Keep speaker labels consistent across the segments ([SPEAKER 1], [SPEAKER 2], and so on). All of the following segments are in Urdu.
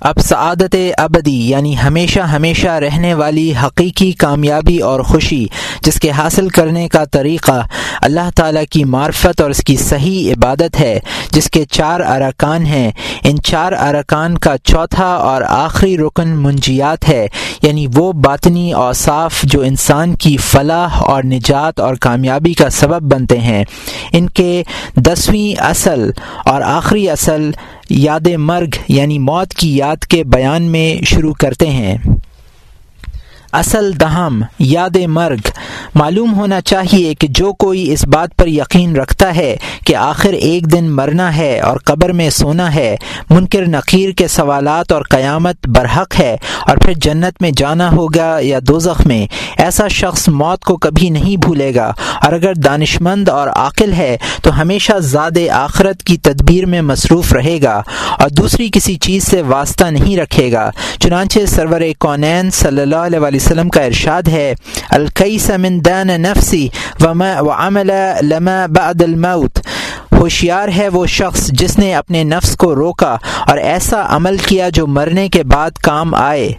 [SPEAKER 1] اب سعادت ابدی یعنی ہمیشہ ہمیشہ رہنے والی حقیقی کامیابی اور خوشی جس کے حاصل کرنے کا طریقہ اللہ تعالیٰ کی معرفت اور اس کی صحیح عبادت ہے، جس کے چار ارکان ہیں۔ ان چار ارکان کا چوتھا اور آخری رکن منجیات ہے یعنی وہ باطنی اوصاف جو انسان کی فلاح اور نجات اور کامیابی کا سبب بنتے ہیں۔ ان کے دسویں اصل اور آخری اصل یاد مرگ یعنی موت کی یاد کے بیان میں شروع کرتے ہیں۔ اصل دہم، یاد مرگ۔ معلوم ہونا چاہیے کہ جو کوئی اس بات پر یقین رکھتا ہے کہ آخر ایک دن مرنا ہے اور قبر میں سونا ہے، منکر نقیر کے سوالات اور قیامت برحق ہے اور پھر جنت میں جانا ہوگا یا دوزخ میں، ایسا شخص موت کو کبھی نہیں بھولے گا۔ اور اگر دانشمند اور عاقل ہے تو ہمیشہ زاد آخرت کی تدبیر میں مصروف رہے گا اور دوسری کسی چیز سے واسطہ نہیں رکھے گا۔ چنانچہ سرور کونین صلی اللہ علیہ وسلم کا ارشاد ہے، القیس من دان نفسی وما وعمل لما بعد الموت۔ ہوشیار ہے وہ شخص جس نے اپنے نفس کو روکا اور ایسا عمل کیا جو مرنے کے بعد کام آئے۔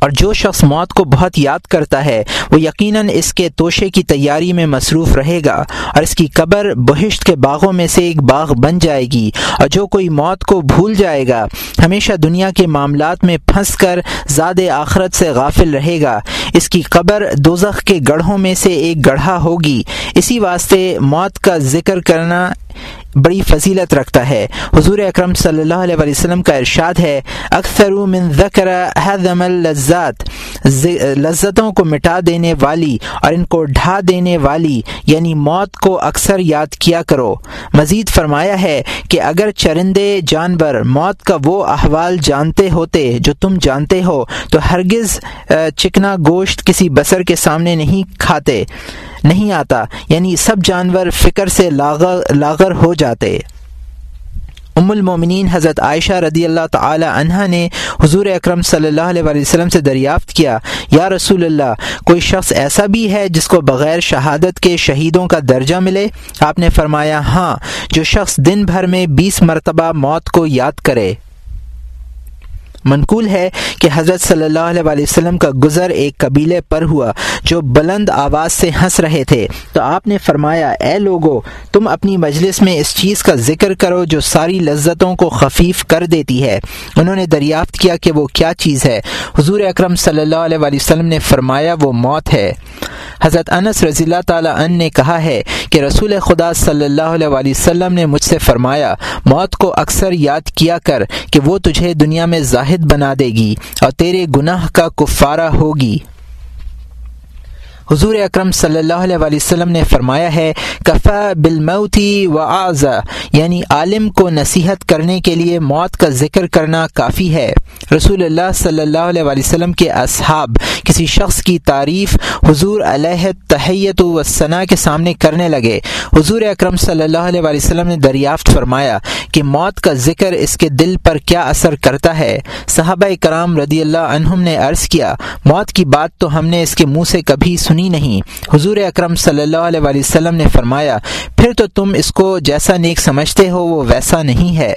[SPEAKER 1] اور جو شخص موت کو بہت یاد کرتا ہے، وہ یقیناً اس کے توشے کی تیاری میں مصروف رہے گا اور اس کی قبر بہشت کے باغوں میں سے ایک باغ بن جائے گی۔ اور جو کوئی موت کو بھول جائے گا، ہمیشہ دنیا کے معاملات میں پھنس کر زاد آخرت سے غافل رہے گا۔ اس کی قبر دوزخ کے گڑھوں میں سے ایک گڑھا ہوگی۔ اسی واسطے موت کا ذکر کرنا بڑی فضیلت رکھتا ہے۔ حضور اکرم صلی اللہ علیہ وسلم کا ارشاد ہے اکثر من ذکر حضم اللذات لذتوں کو مٹا دینے والی اور ان کو ڈھا دینے والی یعنی موت کو اکثر یاد کیا کرو۔ مزید فرمایا ہے کہ اگر چرندے جانور موت کا وہ احوال جانتے ہوتے جو تم جانتے ہو، تو ہرگز چکنا گوشت کسی بسر کے سامنے نہیں کھاتے، نہیں آتا۔ یعنی سب جانور فکر سے لاغر مستقر ہو جاتے۔ ام المومنین حضرت عائشہ رضی اللہ تعالی عنہ نے حضور اکرم صلی اللہ علیہ وسلم سے دریافت کیا، یا رسول اللہ، کوئی شخص ایسا بھی ہے جس کو بغیر شہادت کے شہیدوں کا درجہ ملے؟ آپ نے فرمایا ہاں جو شخص دن بھر میں بیس مرتبہ موت کو یاد کرے۔ منقول ہے کہ حضرت صلی اللہ علیہ وسلم کا گزر ایک قبیلے پر ہوا جو بلند آواز سے ہنس رہے تھے۔ تو آپ نے فرمایا، اے لوگو، تم اپنی مجلس میں اس چیز کا ذکر کرو جو ساری لذتوں کو خفیف کر دیتی ہے۔ انہوں نے دریافت کیا کہ وہ کیا چیز ہے۔ حضور اکرم صلی اللہ علیہ وسلم نے فرمایا، وہ موت ہے۔ حضرت انس رضی اللہ تعالیٰ عنہ نے کہا ہے کہ رسول خدا صلی اللہ علیہ وسلم نے مجھ سے فرمایا، موت کو اکثر یاد کیا کر کہ وہ تجھے دنیا میں ظاہر بنا دے گی اور تیرے گناہ کا کفارہ ہوگی۔ حضور اکرم صلی اللہ علیہ وسلم نے فرمایا ہے، کفا بالموتی و آزا یعنی عالم کو نصیحت کرنے کے لیے موت کا ذکر کرنا کافی ہے۔ رسول اللہ صلی اللہ علیہ وسلم کے اصحاب، کسی شخص کی تعریف حضور علیہ تحیت و ثنا کے سامنے کرنے لگے۔ حضور اکرم صلی اللہ علیہ وسلم نے دریافت فرمایا کہ موت کا ذکر اس کے دل پر کیا اثر کرتا ہے۔ صحابہ کرام رضی اللہ عنہم نے عرض کیا، موت کی بات تو ہم نے اس کے منہ سے کبھی سنی سنی نہیں۔ حضور اکرم صلی اللہ علیہ وسلم نے فرمایا، پھر تو تم اس کو جیسا نیک سمجھتے ہو وہ ویسا نہیں ہے۔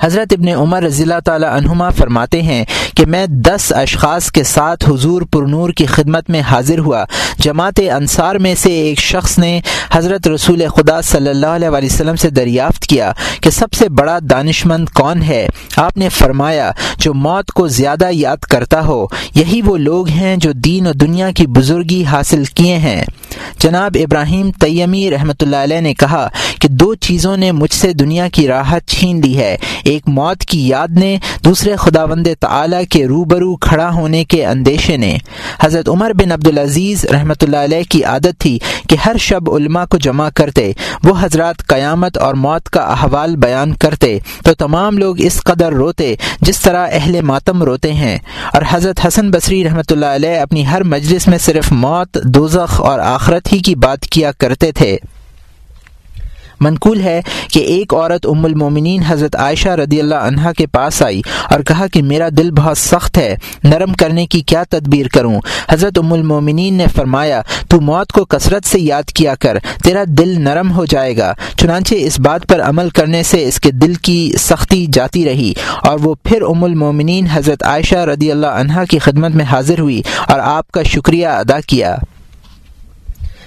[SPEAKER 1] حضرت ابن عمر رضی اللہ تعالی عنہما فرماتے ہیں کہ میں دس اشخاص کے ساتھ حضور پرنور کی خدمت میں حاضر ہوا۔ جماعت انصار میں سے ایک شخص نے حضرت رسول خدا صلی اللہ علیہ وسلم سے دریافت کیا کہ سب سے بڑا دانش مند کون ہے۔ آپ نے فرمایا، جو موت کو زیادہ یاد کرتا ہو، یہی وہ لوگ ہیں جو دین و دنیا کی بزرگی حاصل کیے ہیں۔ جناب ابراہیم تیمی رحمۃ اللہ علیہ نے کہا کہ دو چیزوں نے مجھ سے دنیا کی راحت چھین لی ہے۔ ایک موت کی یاد نے، دوسرے خدا وند تعلیٰ کے روبرو کھڑا ہونے کے اندیشے نے۔ حضرت عمر بن عبدالعزیز رحمۃ اللہ علیہ کی عادت تھی کہ ہر شب علماء کو جمع کرتے، وہ حضرات قیامت اور موت کا احوال بیان کرتے۔ تو تمام لوگ اس قدر روتے جس طرح اہل ماتم روتے ہیں۔ اور حضرت حسن بصری رحمۃ اللہ علیہ اپنی ہر مجلس میں صرف موت، دوزخ اور آخرت ہی کی بات کیا کرتے تھے۔ منقول ہے کہ ایک عورت ام المومنین حضرت عائشہ رضی اللہ عنہا کے پاس آئی اور کہا کہ میرا دل بہت سخت ہے، نرم کرنے کی کیا تدبیر کروں؟ حضرت ام المومنین نے فرمایا، تو موت کو کثرت سے یاد کیا کر، تیرا دل نرم ہو جائے گا۔ چنانچہ اس بات پر عمل کرنے سے اس کے دل کی سختی جاتی رہی اور وہ پھر ام المومنین حضرت عائشہ رضی اللہ عنہا کی خدمت میں حاضر ہوئی اور آپ کا شکریہ ادا کیا۔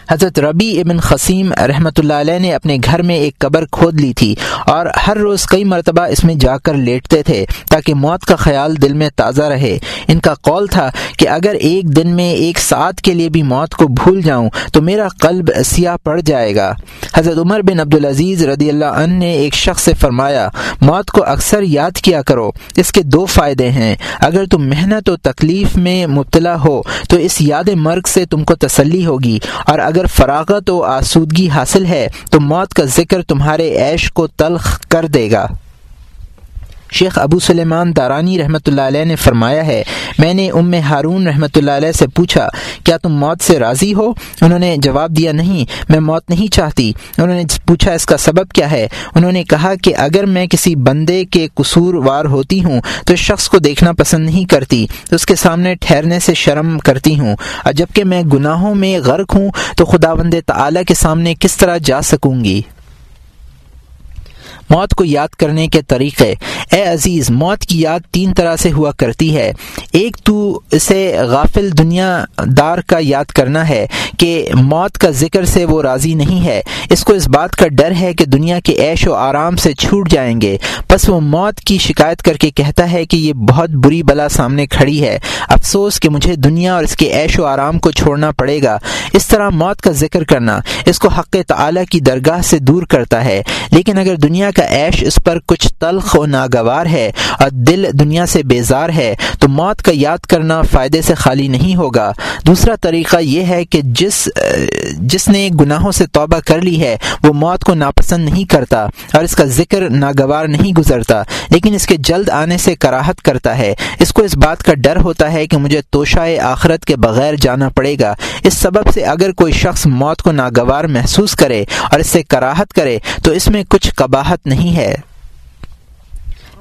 [SPEAKER 1] حضرت ربی ابن خسیم رحمۃ اللہ علیہ نے اپنے گھر میں ایک قبر کھود لی تھی اور ہر روز کئی مرتبہ اس میں جا کر لیٹتے تھے تاکہ موت کا خیال دل میں تازہ رہے۔ ان کا قول تھا کہ اگر ایک دن میں ایک ساتھ کے لیے بھی موت کو بھول جاؤں تو میرا قلب سیاہ پڑ جائے گا۔ حضرت عمر بن عبدالعزیز رضی اللہ عنہ نے ایک شخص سے فرمایا، موت کو اکثر یاد کیا کرو، اس کے دو فائدے ہیں۔ اگر تم محنت و تکلیف میں مبتلا ہو تو اس یاد مرگ سے تم کو تسلی ہوگی اور اگر اگر فراغت و آسودگی حاصل ہے، تو موت کا ذکر تمہارے عیش کو تلخ کر دے گا۔ شیخ ابو سلیمان دارانی رحمۃ اللہ علیہ نے فرمایا ہے، میں نے ام ہارون رحمۃ اللہ علیہ سے پوچھا، کیا تم موت سے راضی ہو؟ انہوں نے جواب دیا، نہیں، میں موت نہیں چاہتی۔ انہوں نے پوچھا، اس کا سبب کیا ہے؟ انہوں نے کہا کہ اگر میں کسی بندے کے قصور وار ہوتی ہوں، تو شخص کو دیکھنا پسند نہیں کرتی، اس کے سامنے ٹھہرنے سے شرم کرتی ہوں۔ اور جبکہ میں گناہوں میں غرق ہوں، تو خدا بند تعلیٰ کے سامنے کس طرح جا سکوں گی؟ موت کو یاد کرنے کے طریقے۔ اے عزیز، موت کی یاد تین طرح سے ہوا کرتی ہے۔ ایک تو اسے غافل دنیا دار کا یاد کرنا ہے کہ موت کا ذکر سے وہ راضی نہیں ہے۔ اس کو اس بات کا ڈر ہے کہ دنیا کے عیش و آرام سے چھوٹ جائیں گے۔ بس وہ موت کی شکایت کر کے کہتا ہے کہ یہ بہت بری بلا سامنے کھڑی ہے۔ افسوس کہ مجھے دنیا اور اس کے عیش و آرام کو چھوڑنا پڑے گا۔ اس طرح موت کا ذکر کرنا اس کو حق تعلیٰ کی درگاہ سے دور کرتا ہے۔ لیکن اگر دنیا کا عیش اس پر کچھ تلخ و ناگوار ہے اور دل دنیا سے بیزار ہے، تو موت کا یاد کرنا فائدے سے خالی نہیں ہوگا۔ دوسرا طریقہ یہ ہے کہ جس جس نے گناہوں سے توبہ کر لی ہے، وہ موت کو ناپسند نہیں کرتا اور اس کا ذکر ناگوار نہیں گزرتا، لیکن اس کے جلد آنے سے کراہت کرتا ہے۔ اس کو اس بات کا ڈر ہوتا ہے کہ مجھے توشائے آخرت کے بغیر جانا پڑے گا۔ اس سبب سے اگر کوئی شخص موت کو ناگوار محسوس کرے اور اس سے کراہت کرے، تو اس میں کچھ قباحت نہیں ہے۔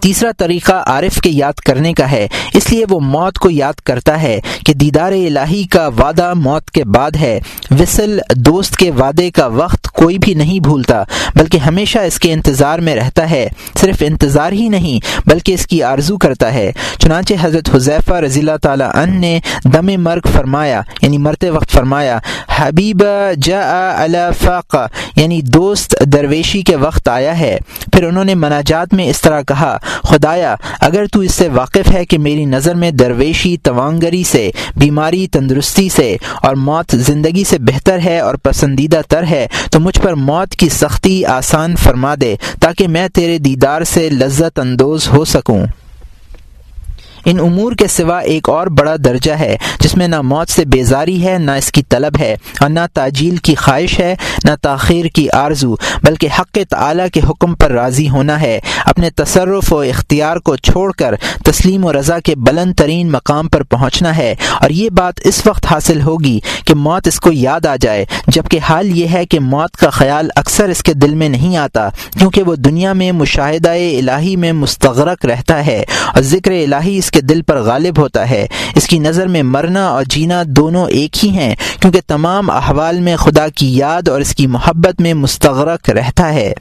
[SPEAKER 1] تیسرا طریقہ عارف کے یاد کرنے کا ہے۔ اس لیے وہ موت کو یاد کرتا ہے کہ دیدار الہی کا وعدہ موت کے بعد ہے۔ وصل دوست کے وعدے کا وقت کوئی بھی نہیں بھولتا، بلکہ ہمیشہ اس کے انتظار میں رہتا ہے۔ صرف انتظار ہی نہیں، بلکہ اس کی آرزو کرتا ہے۔ چنانچہ حضرت حضیفہ رضی اللہ تعالیٰ عنہ نے دم مرگ فرمایا یعنی مرتے وقت فرمایا، حبیب جا الفاق یعنی دوست درویشی کے وقت آیا ہے۔ پھر انہوں نے مناجات میں اس طرح کہا خدایا، اگر تو اس سے واقف ہے کہ میری نظر میں درویشی توانگری سے، بیماری تندرستی سے اور موت زندگی سے بہتر ہے اور پسندیدہ تر ہے، تو مجھ پر موت کی سختی آسان فرما دے تاکہ میں تیرے دیدار سے لذت اندوز ہو سکوں۔ ان امور کے سوا ایک اور بڑا درجہ ہے، جس میں نہ موت سے بیزاری ہے، نہ اس کی طلب ہے، اور نہ تاجیل کی خواہش ہے، نہ تاخیر کی آرزو، بلکہ حق تعلیٰ کے حکم پر راضی ہونا ہے۔ اپنے تصرف و اختیار کو چھوڑ کر تسلیم و رضا کے بلند ترین مقام پر پہنچنا ہے۔ اور یہ بات اس وقت حاصل ہوگی کہ موت اس کو یاد آ جائے، جبکہ حال یہ ہے کہ موت کا خیال اکثر اس کے دل میں نہیں آتا، کیونکہ وہ دنیا میں مشاہدہ الہی میں مستغرق رہتا ہے۔ اور ذکر الہی اس کے دل پر غالب ہوتا ہے۔ اس کی نظر میں مرنا اور جینا دونوں ایک ہی ہیں، کیونکہ تمام احوال میں خدا کی یاد اور اس کی محبت میں مستغرق رہتا ہے۔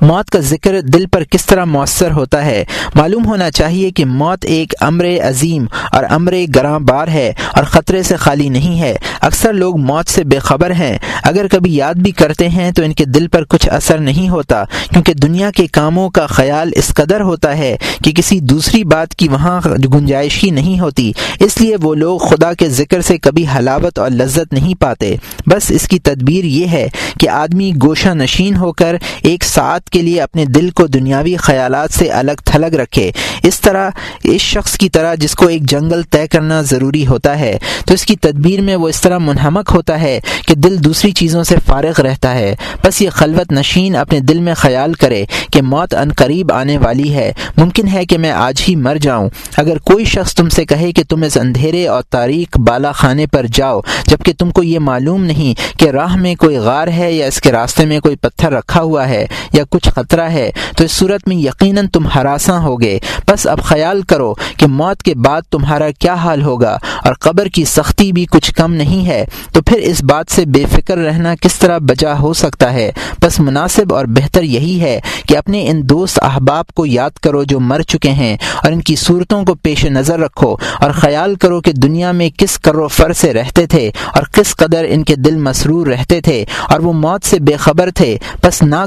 [SPEAKER 1] موت کا ذکر دل پر کس طرح مؤثر ہوتا ہے؟ معلوم ہونا چاہیے کہ موت ایک امر عظیم اور امر گراں بار ہے اور خطرے سے خالی نہیں ہے۔ اکثر لوگ موت سے بے خبر ہیں۔ اگر کبھی یاد بھی کرتے ہیں تو ان کے دل پر کچھ اثر نہیں ہوتا، کیونکہ دنیا کے کاموں کا خیال اس قدر ہوتا ہے کہ کسی دوسری بات کی وہاں گنجائش ہی نہیں ہوتی۔ اس لیے وہ لوگ خدا کے ذکر سے کبھی حلاوت اور لذت نہیں پاتے۔ بس اس کی تدبیر یہ ہے کہ آدمی گوشہ نشین ہو کر ایک ساتھ ساعت کے لیے اپنے دل کو دنیاوی خیالات سے الگ تھلگ رکھے۔ اس طرح اس شخص کی طرح جس کو ایک جنگل طے کرنا ضروری ہوتا ہے، تو اس کی تدبیر میں وہ اس طرح منہمک ہوتا ہے کہ دل دوسری چیزوں سے فارغ رہتا ہے۔ بس یہ خلوت نشین اپنے دل میں خیال کرے کہ موت ان قریب آنے والی ہے۔ ممکن ہے کہ میں آج ہی مر جاؤں۔ اگر کوئی شخص تم سے کہے کہ تم اس اندھیرے اور تاریخ بالا خانے پر جاؤ، جبکہ تم کو یہ معلوم نہیں کہ راہ میں کوئی غار ہے یا اس کے راستے میں کوئی پتھر رکھا ہوا ہے یا کچھ خطرہ ہے تو اس صورت میں یقیناً تم ہراساں ہوگے۔ بس اب خیال کرو کہ موت کے بعد تمہارا کیا حال ہوگا اور قبر کی سختی بھی کچھ کم نہیں ہے۔ تو پھر اس بات سے بے فکر رہنا کس طرح بجا ہو سکتا ہے؟ بس مناسب اور بہتر یہی ہے کہ اپنے ان دوست احباب کو یاد کرو جو مر چکے ہیں اور ان کی صورتوں کو پیش نظر رکھو اور خیال کرو کہ دنیا میں کس کر و فر سے رہتے تھے اور کس قدر ان کے دل مسرور رہتے تھے اور وہ موت سے بے خبر تھے۔ بس نہ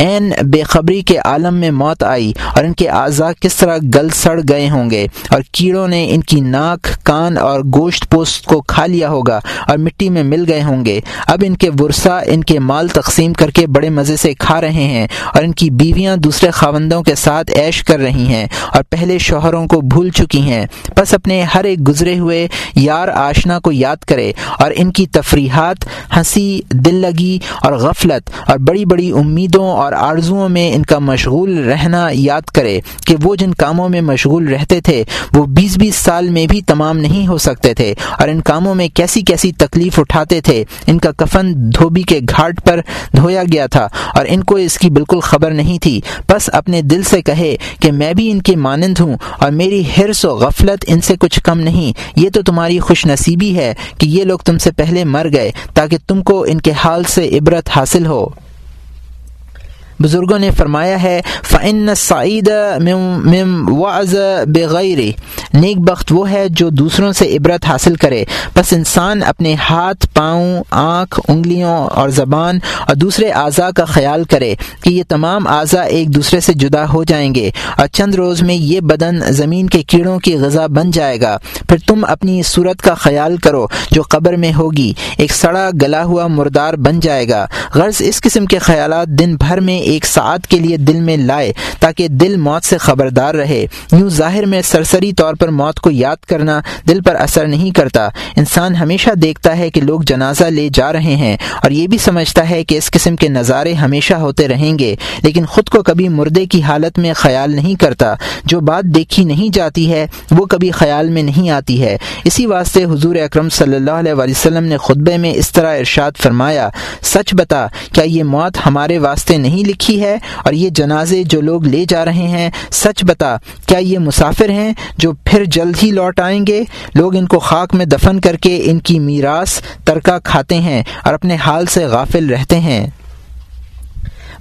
[SPEAKER 1] گہاں این بے خبری کے عالم میں موت آئی اور ان کے اعضاء کس طرح گل سڑ گئے ہوں گے اور کیڑوں نے ان کی ناک، کان اور گوشت پوست کو کھا لیا ہوگا اور مٹی میں مل گئے ہوں گے۔ اب ان کے ورثہ، ان کے مال تقسیم کر کے بڑے مزے سے کھا رہے ہیں اور ان کی بیویاں دوسرے خاوندوں کے ساتھ عیش کر رہی ہیں اور پہلے شوہروں کو بھول چکی ہیں۔ بس اپنے ہر ایک گزرے ہوئے یار آشنا کو یاد کرے اور ان کی تفریحات، ہنسی، دل لگی اور غفلت اور بڑی بڑی امیدوں اور آرزوؤں میں ان کا مشغول رہنا یاد کرے کہ وہ جن کاموں میں مشغول رہتے تھے، وہ بیس بیس سال میں بھی تمام نہیں ہو سکتے تھے۔ اور ان کاموں میں کیسی کیسی تکلیف اٹھاتے تھے، ان کا کفن دھوبی کے گھاٹ پر دھویا گیا تھا۔ اور ان کو اس کی بالکل خبر نہیں تھی۔ بس اپنے دل سے کہے کہ میں بھی ان کے مانند ہوں اور میری حرص و غفلت ان سے کچھ کم نہیں۔ یہ تو تمہاری خوش نصیبی ہے کہ یہ لوگ تم سے پہلے مر گئے تاکہ تم کو ان کے حال سے عبرت حاصل ہو۔ بزرگوں نے فرمایا ہے فعن سعید وعض بغیر نیک بخت وہ ہے جو دوسروں سے عبرت حاصل کرے۔ بس انسان اپنے ہاتھ، پاؤں، آنکھ، انگلیوں اور زبان اور دوسرے اعضاء کا خیال کرے کہ یہ تمام اعضاء ایک دوسرے سے جدا ہو جائیں گے اور چند روز میں یہ بدن زمین کے کیڑوں کی غذا بن جائے گا۔ پھر تم اپنی صورت کا خیال کرو جو قبر میں ہوگی۔ ایک سڑا گلا ہوا مردار بن جائے گا۔ غرض اس قسم کے خیالات دن بھر میں ایک ساتھ کے لیے دل میں لائے تاکہ دل موت سے خبردار رہے۔ یوں ظاہر میں سرسری طور پر موت کو یاد کرنا دل پر اثر نہیں کرتا۔ انسان ہمیشہ دیکھتا ہے کہ لوگ جنازہ لے جا رہے ہیں اور یہ بھی سمجھتا ہے کہ اس قسم کے نظارے ہمیشہ ہوتے رہیں گے۔ لیکن خود کو کبھی مردے کی حالت میں خیال نہیں کرتا۔ جو بات دیکھی نہیں جاتی ہے، وہ کبھی خیال میں نہیں آتی ہے۔ اسی واسطے حضور اکرم صلی اللہ علیہ وسلم نے خطبے میں اس طرح ارشاد فرمایا، سچ بتا، کیا یہ موت ہمارے واسطے نہیں لکھی ہے اور یہ جنازے جو لوگ لے جا رہے ہیں، سچ بتا، کیا یہ مسافر ہیں جو پھر جلد ہی لوٹ آئیں گے؟ لوگ ان کو خاک میں دفن کر کے ان کی میراث ترکہ کھاتے ہیں اور اپنے حال سے غافل رہتے ہیں۔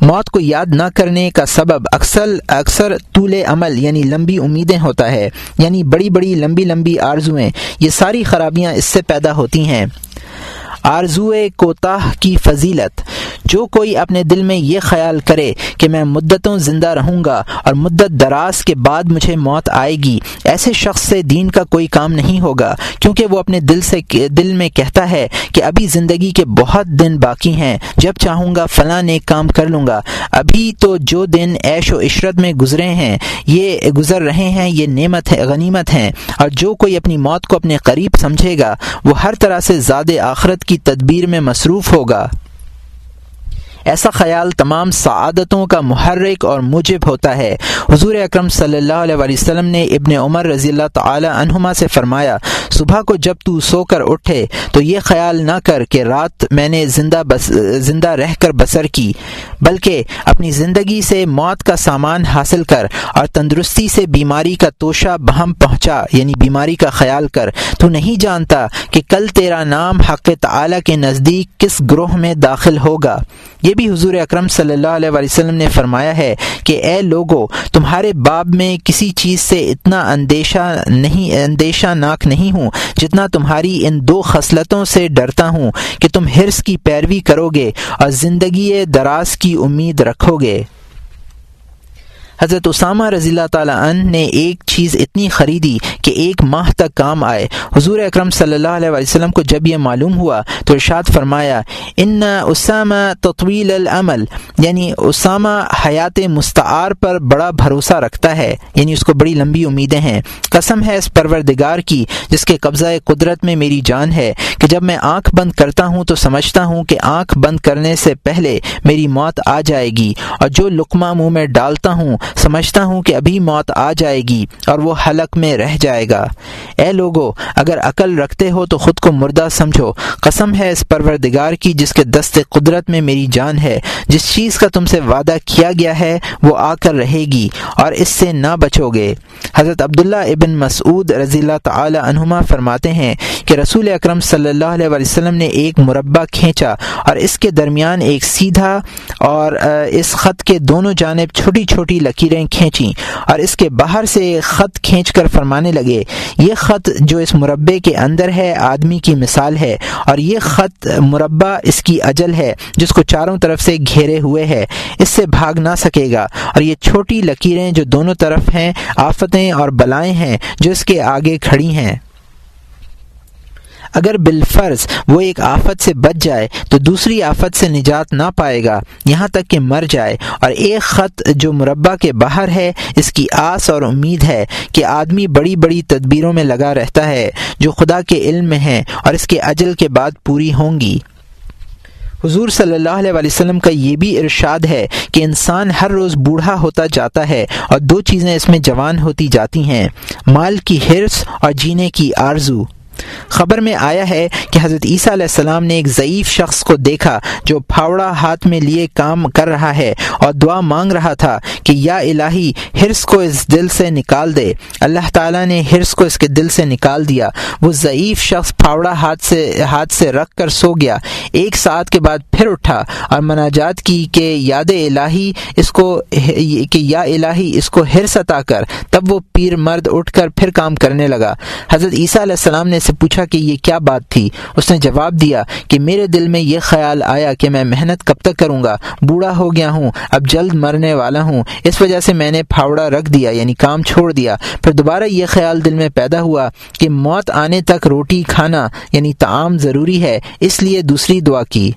[SPEAKER 1] موت کو یاد نہ کرنے کا سبب اکثر اکثر طول عمل یعنی لمبی امیدیں ہوتا ہے یعنی بڑی بڑی، لمبی لمبی آرزویں یہ ساری خرابیاں اس سے پیدا ہوتی ہیں۔ آرزو کوتاہ کی فضیلت جو کوئی اپنے دل میں یہ خیال کرے کہ میں مدتوں زندہ رہوں گا اور مدت دراز کے بعد مجھے موت آئے گی، ایسے شخص سے دین کا کوئی کام نہیں ہوگا، کیونکہ وہ اپنے دل سے دل میں کہتا ہے کہ ابھی زندگی کے بہت دن باقی ہیں، جب چاہوں گا فلاں ایک کام کر لوں گا۔ ابھی تو جو دن عیش و عشرت میں گزرے ہیں، یہ گزر رہے ہیں، یہ نعمت ہے، غنیمت ہیں۔ اور جو کوئی اپنی موت کو اپنے قریب سمجھے گا، وہ ہر طرح سے زیادہ آخرت کی تدبیر میں مصروف ہوگا۔ ایسا خیال تمام سعادتوں کا محرک اور مجب ہوتا ہے۔ حضور اکرم صلی اللہ علیہ وسلم نے ابن عمر رضی اللہ تعالی عنہما سے فرمایا، صبح کو جب تو سو کر اٹھے تو یہ خیال نہ کر کہ رات میں نے زندہ بس، زندہ رہ کر بسر کی، بلکہ اپنی زندگی سے موت کا سامان حاصل کر اور تندرستی سے بیماری کا توشہ بہم پہنچا یعنی بیماری کا خیال کر۔ تو نہیں جانتا کہ کل تیرا نام حق تعالی کے نزدیک کس گروہ میں داخل ہوگا۔ یہ بھی حضور اکرم صلی اللہ علیہ وسلم نے فرمایا ہے کہ اے لوگو، تمہارے باب میں کسی چیز سے اتنا اندیشہ نہیں، اندیشہ ناک نہیں ہوں جتنا تمہاری ان دو خصلتوں سے ڈرتا ہوں کہ تم حرص کی پیروی کرو گے اور زندگی دراز کی امید رکھو گے حضرت اسامہ رضی اللہ تعالیٰ عنہ نے ایک چیز اتنی خریدی کہ ایک ماہ تک کام آئے۔ حضور اکرم صلی اللہ علیہ وسلم کو جب یہ معلوم ہوا تو ارشاد فرمایا، ان اسامہ تطویل العمل یعنی اسامہ حیات مستعار پر بڑا بھروسہ رکھتا ہے یعنی اس کو بڑی لمبی امیدیں ہیں۔ قسم ہے اس پروردگار کی جس کے قبضہ قدرت میں میری جان ہے کہ جب میں آنکھ بند کرتا ہوں تو سمجھتا ہوں کہ آنکھ بند کرنے سے پہلے میری موت آ جائے گی اور جو لقمہ منہ میں ڈالتا ہوں سمجھتا ہوں کہ ابھی موت آ جائے گی اور وہ حلق میں رہ جائے گا۔ اے لوگو، اگر عقل رکھتے ہو تو خود کو مردہ سمجھو۔ قسم ہے اس پروردگار کی جس کے دست قدرت میں میری جان ہے۔ جس چیز کا تم سے وعدہ کیا گیا ہے، وہ آ کر رہے گی اور اس سے نہ بچو گے۔ حضرت عبداللہ ابن مسعود رضی اللہ تعالی عنہما فرماتے ہیں کہ رسول اکرم صلی اللہ علیہ وسلم نے ایک مربع کھینچا اور اس کے درمیان ایک سیدھا اور اس خط کے دونوں جانب چھوٹی چھوٹی لکیریں کھینچیں اور اس کے باہر سے خط کھینچ کر فرمانے لگے، یہ خط جو اس مربع کے اندر ہے، آدمی کی مثال ہے اور یہ خط مربع اس کی اجل ہے جس کو چاروں طرف سے گھیرے ہوئے ہے، اس سے بھاگ نہ سکے گا اور یہ چھوٹی لکیریں جو دونوں طرف ہیں، آفتیں اور بلائیں ہیں جو اس کے آگے کھڑی ہیں۔ اگر بالفرض وہ ایک آفت سے بچ جائے تو دوسری آفت سے نجات نہ پائے گا، یہاں تک کہ مر جائے۔ اور ایک خط جو مربع کے باہر ہے، اس کی آس اور امید ہے کہ آدمی بڑی بڑی تدبیروں میں لگا رہتا ہے، جو خدا کے علم میں ہیں اور اس کے اجل کے بعد پوری ہوں گی۔ حضور صلی اللہ علیہ وسلم کا یہ بھی ارشاد ہے کہ انسان ہر روز بوڑھا ہوتا جاتا ہے اور دو چیزیں اس میں جوان ہوتی جاتی ہیں، مال کی حرص اور جینے کی آرزو۔ خبر میں آیا ہے کہ حضرت عیسیٰ علیہ السلام نے ایک ضعیف شخص کو دیکھا جو پھاوڑا ہاتھ میں لیے کام کر رہا ہے اور دعا مانگ رہا تھا کہ یا الہی ہرس کو اس دل سے نکال دے۔ اللہ تعالیٰ نے ہرس کو اس کے دل سے نکال دیا۔ وہ ضعیف شخص پھاوڑا ہاتھ سے ہاتھ سے رکھ کر سو گیا۔ ایک ساتھ کے بعد پھر اٹھا اور مناجات کی کہ یاد الہی اس کو، کہ یا الہی اس کو ہرس عطا کر۔ تب وہ پیر مرد اٹھ کر پھر کام کرنے لگا۔ حضرت عیسیٰ علیہ السلام نے سے پوچھا کہ یہ کیا بات تھی؟ اس نے جواب دیا کہ میرے دل میں یہ خیال آیا کہ میں محنت کب تک کروں گا، بوڑھا ہو گیا ہوں، اب جلد مرنے والا ہوں۔ اس وجہ سے میں نے پھاوڑا رکھ دیا یعنی کام چھوڑ دیا۔ پھر دوبارہ یہ خیال دل میں پیدا ہوا کہ موت آنے تک روٹی کھانا یعنی تعام ضروری ہے، اس لیے دوسری دعا کی۔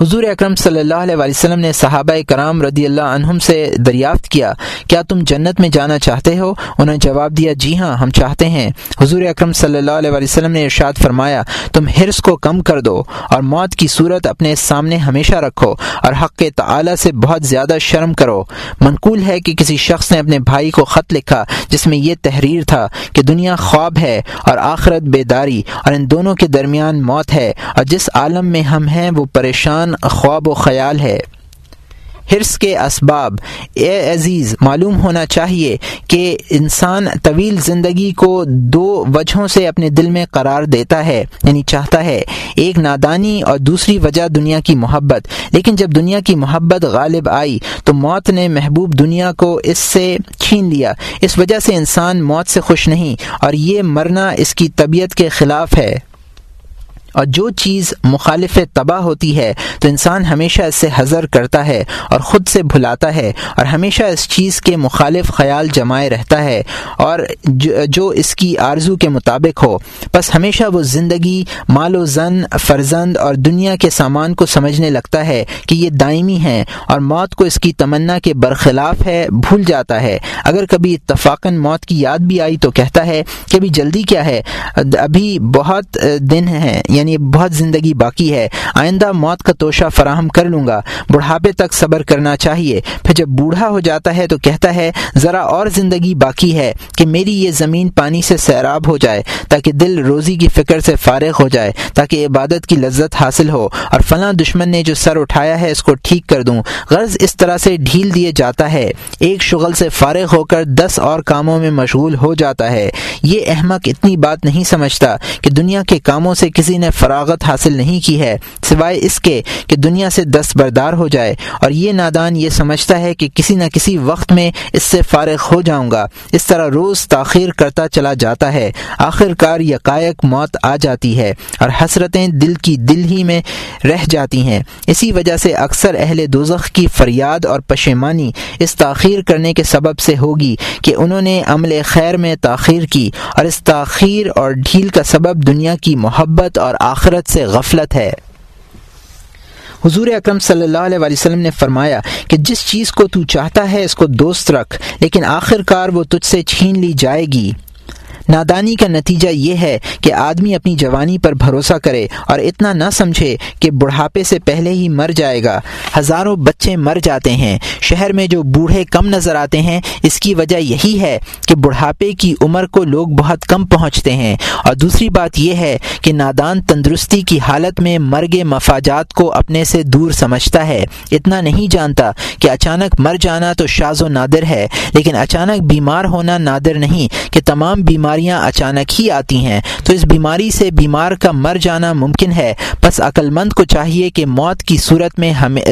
[SPEAKER 1] حضور اکرم صلی اللہ علیہ وسلم نے صحابہ کرام رضی اللہ عنہم سے دریافت کیا کیا تم جنت میں جانا چاہتے ہو؟ انہوں نے جواب دیا جی ہاں ہم چاہتے ہیں۔ حضور اکرم صلی اللہ علیہ وسلم نے ارشاد فرمایا، تم حرص کو کم کر دو اور موت کی صورت اپنے سامنے ہمیشہ رکھو اور حق تعالی سے بہت زیادہ شرم کرو۔ منقول ہے کہ کسی شخص نے اپنے بھائی کو خط لکھا جس میں یہ تحریر تھا کہ دنیا خواب ہے اور آخرت بیداری اور ان دونوں کے درمیان موت ہے اور جس عالم میں ہم ہیں وہ پریشان خواب و خیال ہے۔ حرص کے اسباب۔ اے عزیز، معلوم ہونا چاہیے کہ انسان طویل زندگی کو دو وجہوں سے اپنے دل میں قرار دیتا ہے یعنی چاہتا ہے ایک نادانی اور دوسری وجہ دنیا کی محبت۔ لیکن جب دنیا کی محبت غالب آئی، تو موت نے محبوب دنیا کو اس سے چھین لیا۔ اس وجہ سے انسان موت سے خوش نہیں، اور یہ مرنا اس کی طبیعت کے خلاف ہے۔ اور جو چیز مخالف تباہ ہوتی ہے، تو انسان ہمیشہ اس سے حضر کرتا ہے اور خود سے بھلاتا ہے اور ہمیشہ اس چیز کے مخالف خیال جمائے رہتا ہے اور جو اس کی آرزو کے مطابق ہو۔ بس ہمیشہ وہ زندگی، مال و زن، فرزند اور دنیا کے سامان کو سمجھنے لگتا ہے کہ یہ دائمی ہے اور موت کو اس کی تمنا کے برخلاف ہے، بھول جاتا ہے۔ اگر کبھی اتفاقاً موت کی یاد بھی آئی تو کہتا ہے کہ ابھی جلدی کیا ہے؟ ابھی بہت دن ہیں یعنی یعنی بہت زندگی باقی ہے، آئندہ موت کا توشہ فراہم کر لوں گا، بڑھاپے تک صبر کرنا چاہیے۔ پھر جب بوڑھا ہو جاتا ہے تو کہتا ہے، ذرا اور زندگی باقی ہے کہ میری یہ زمین پانی سے سیراب ہو جائے، تاکہ دل روزی کی فکر سے فارغ ہو جائے، تاکہ عبادت کی لذت حاصل ہو۔ اور فلاں دشمن نے جو سر اٹھایا ہے، اس کو ٹھیک کر دوں۔ غرض اس طرح سے ڈھیل دیے جاتا ہے۔ ایک شغل سے فارغ ہو کر دس اور کاموں میں مشغول ہو جاتا ہے۔ یہ احمق اتنی بات نہیں سمجھتا کہ دنیا کے کاموں سے کسی نے فراغت حاصل نہیں کی ہے، سوائے اس کے کہ دنیا سے دستبردار ہو جائے۔ اور یہ نادان یہ سمجھتا ہے کہ کسی نہ کسی وقت میں اس سے فارغ ہو جاؤں گا۔ اس طرح روز تاخیر کرتا چلا جاتا ہے۔ آخر کار یکائق موت آ جاتی ہے اور حسرتیں دل کی دل ہی میں رہ جاتی ہیں۔ اسی وجہ سے اکثر اہل دوزخ کی فریاد اور پشیمانی اس تاخیر کرنے کے سبب سے ہوگی کہ انہوں نے عمل خیر میں تاخیر کی۔ اور اس تاخیر اور ڈھیل کا سبب دنیا کی محبت اور آخرت سے غفلت ہے۔ حضور اکرم صلی اللہ علیہ وسلم نے فرمایا کہ جس چیز کو تو چاہتا ہے اس کو دوست رکھ، لیکن آخر کار وہ تجھ سے چھین لی جائے گی۔ نادانی کا نتیجہ یہ ہے کہ آدمی اپنی جوانی پر بھروسہ کرے اور اتنا نہ سمجھے کہ بڑھاپے سے پہلے ہی مر جائے گا۔ ہزاروں بچے مر جاتے ہیں۔ شہر میں جو بوڑھے کم نظر آتے ہیں، اس کی وجہ یہی ہے کہ بڑھاپے کی عمر کو لوگ بہت کم پہنچتے ہیں۔ اور دوسری بات یہ ہے کہ نادان تندرستی کی حالت میں مرگ مفاجات کو اپنے سے دور سمجھتا ہے۔ اتنا نہیں جانتا کہ اچانک مر جانا تو شاز و نادر ہے، لیکن اچانک بیمار ہونا نادر نہیں کہ تمام بیمار بیماریاں اچانک ہی آتی ہیں۔ تو اس بیماری سے بیمار کا مر جانا ممکن ہے۔ بس عقل مند کو چاہیے کہ موت کی صورت میں ہمیں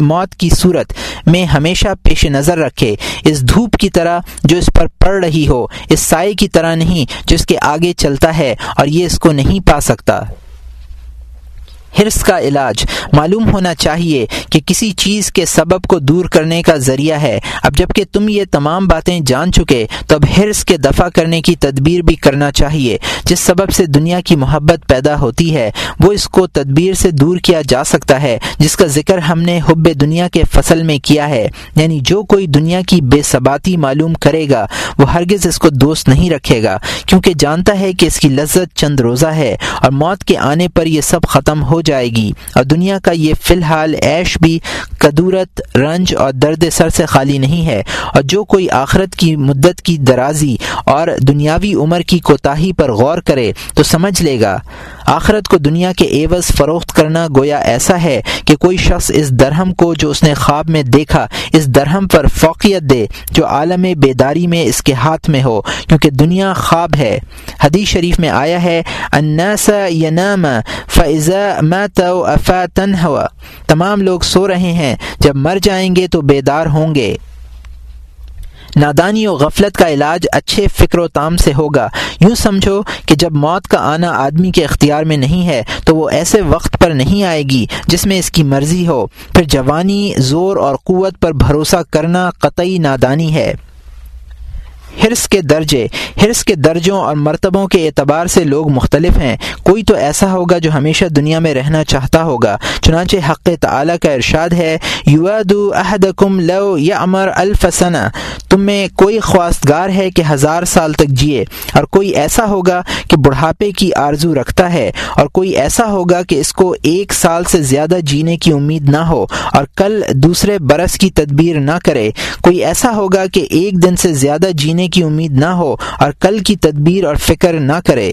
[SPEAKER 1] موت کی صورت میں ہمیشہ پیش نظر رکھے۔ اس دھوپ کی طرح جو اس پر پڑ رہی ہو، اس سائے کی طرح نہیں جس کے آگے چلتا ہے اور یہ اس کو نہیں پا سکتا۔ حرص کا علاج۔ معلوم ہونا چاہیے کہ کسی چیز کے سبب کو دور کرنے کا ذریعہ ہے۔ اب جبکہ تم یہ تمام باتیں جان چکے، تو اب حرص کے دفع کرنے کی تدبیر بھی کرنا چاہیے۔ جس سبب سے دنیا کی محبت پیدا ہوتی ہے، وہ اس کو تدبیر سے دور کیا جا سکتا ہے، جس کا ذکر ہم نے حب دنیا کے فصل میں کیا ہے۔ یعنی جو کوئی دنیا کی بے ثباتی معلوم کرے گا، وہ ہرگز اس کو دوست نہیں رکھے گا۔ کیونکہ جانتا ہے کہ اس کی لذت چند روزہ ہے اور موت کے آنے پر یہ سب ختم ہو جائے گی۔ اور دنیا کا یہ فی الحال عیش بھی قدورت، رنج اور درد سر سے خالی نہیں ہے۔ اور جو کوئی آخرت کی مدت کی درازی اور دنیاوی عمر کی کوتاہی پر غور کرے تو سمجھ لے گا۔ آخرت کو دنیا کے ایوز فروخت کرنا گویا ایسا ہے کہ کوئی شخص اس درہم کو جو اس نے خواب میں دیکھا، اس درہم پر فوقیت دے جو عالم بیداری میں اس کے ہاتھ میں ہو، کیونکہ دنیا خواب ہے۔ حدیث شریف میں آیا ہے، الناس ینام فضا تو افا تن ہوا تمام لوگ سو رہے ہیں۔ جب مر جائیں گے تو بیدار ہوں گے۔ نادانی و غفلت کا علاج اچھے فکر و تام سے ہوگا۔ یوں سمجھو کہ جب موت کا آنا آدمی کے اختیار میں نہیں ہے، تو وہ ایسے وقت پر نہیں آئے گی جس میں اس کی مرضی ہو۔ پھر جوانی، زور اور قوت پر بھروسہ کرنا قطعی نادانی ہے۔ حرص کے درجے، حرص کے درجوں اور مرتبوں کے اعتبار سے لوگ مختلف ہیں۔ کوئی تو ایسا ہوگا جو ہمیشہ دنیا میں رہنا چاہتا ہوگا۔ چنانچہ حق تعالی کا ارشاد ہے لو یا امر الفسنا تم میں کوئی خواستگار ہے کہ ہزار سال تک جیے۔ اور کوئی ایسا ہوگا کہ بڑھاپے کی آرزو رکھتا ہے۔ اور کوئی ایسا ہوگا کہ اس کو ایک سال سے زیادہ جینے کی امید نہ ہو۔ اور کل دوسرے برس کی تدبیر نہ کرے۔ کوئی ایسا ہوگا کہ ایک دن سے زیادہ جینے کی امید نہ ہو اور کل کی تدبیر اور فکر نہ کرے۔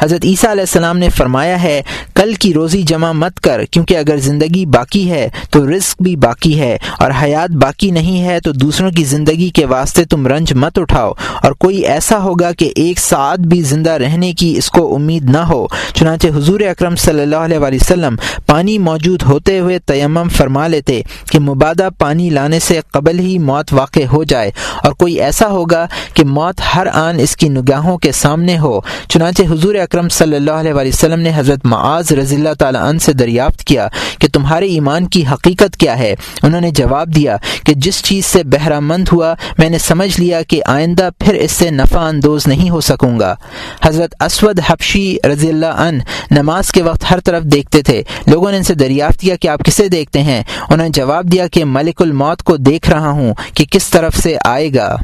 [SPEAKER 1] حضرت عیسیٰ علیہ السلام نے فرمایا ہے، کل کی روزی جمع مت کر، کیونکہ اگر زندگی باقی ہے تو رزق بھی باقی ہے، اور حیات باقی نہیں ہے تو دوسروں کی زندگی کے واسطے تم رنج مت اٹھاؤ۔ اور کوئی ایسا ہوگا کہ ایک ساتھ بھی زندہ رہنے کی اس کو امید نہ ہو۔ چنانچہ حضور اکرم صلی اللہ علیہ وسلم پانی موجود ہوتے ہوئے تیمم فرما لیتے کہ مبادہ پانی لانے سے قبل ہی موت واقع ہو جائے۔ اور کوئی ایسا ہوگا کہ موت ہر آن اس کی نگاہوں کے سامنے ہو۔ چنانچہ حضور اکرم صلی اللہ علیہ وسلم نے حضرت معاذ رضی اللہ تعالیٰ عنہ سے دریافت کیا کہ تمہارے ایمان کی حقیقت کیا ہے۔ انہوں نے جواب دیا کہ جس چیز سے بہرہ مند ہوا، میں نے سمجھ لیا کہ آئندہ پھر اس سے نفع اندوز نہیں ہو سکوں گا۔ حضرت اسود حبشی رضی اللہ عنہ نماز کے وقت ہر طرف دیکھتے تھے۔ لوگوں نے ان سے دریافت کیا کہ آپ کسے دیکھتے ہیں؟ انہوں نے جواب دیا کہ ملک الموت کو دیکھ رہا ہوں کہ کس طرف سے آئے گا۔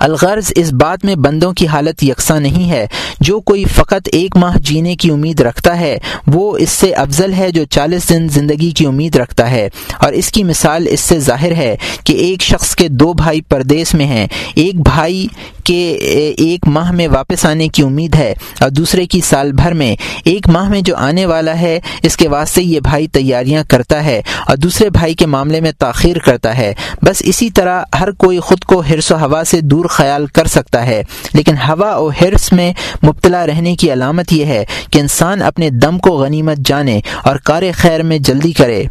[SPEAKER 1] الغرض اس بات میں بندوں کی حالت یکساں نہیں ہے۔ جو کوئی فقط ایک ماہ جینے کی امید رکھتا ہے، وہ اس سے افضل ہے جو چالیس دن زندگی کی امید رکھتا ہے۔ اور اس کی مثال اس سے ظاہر ہے کہ ایک شخص کے دو بھائی پردیس میں ہیں۔ ایک بھائی کے ایک ماہ میں واپس آنے کی امید ہے اور دوسرے کی سال بھر میں ایک ماہ میں جو آنے والا ہے، اس کے واسطے یہ بھائی تیاریاں کرتا ہے اور دوسرے بھائی کے معاملے میں تاخیر کرتا ہے۔ بس اسی طرح ہر کوئی خود کو حرص و ہوا سے دور دور خیال کر سکتا ہے۔ لیکن ہوا و حرص میں مبتلا رہنے کی علامت یہ ہے کہ انسان اپنے دم کو غنیمت جانے اور کار خیر میں جلدی کرے۔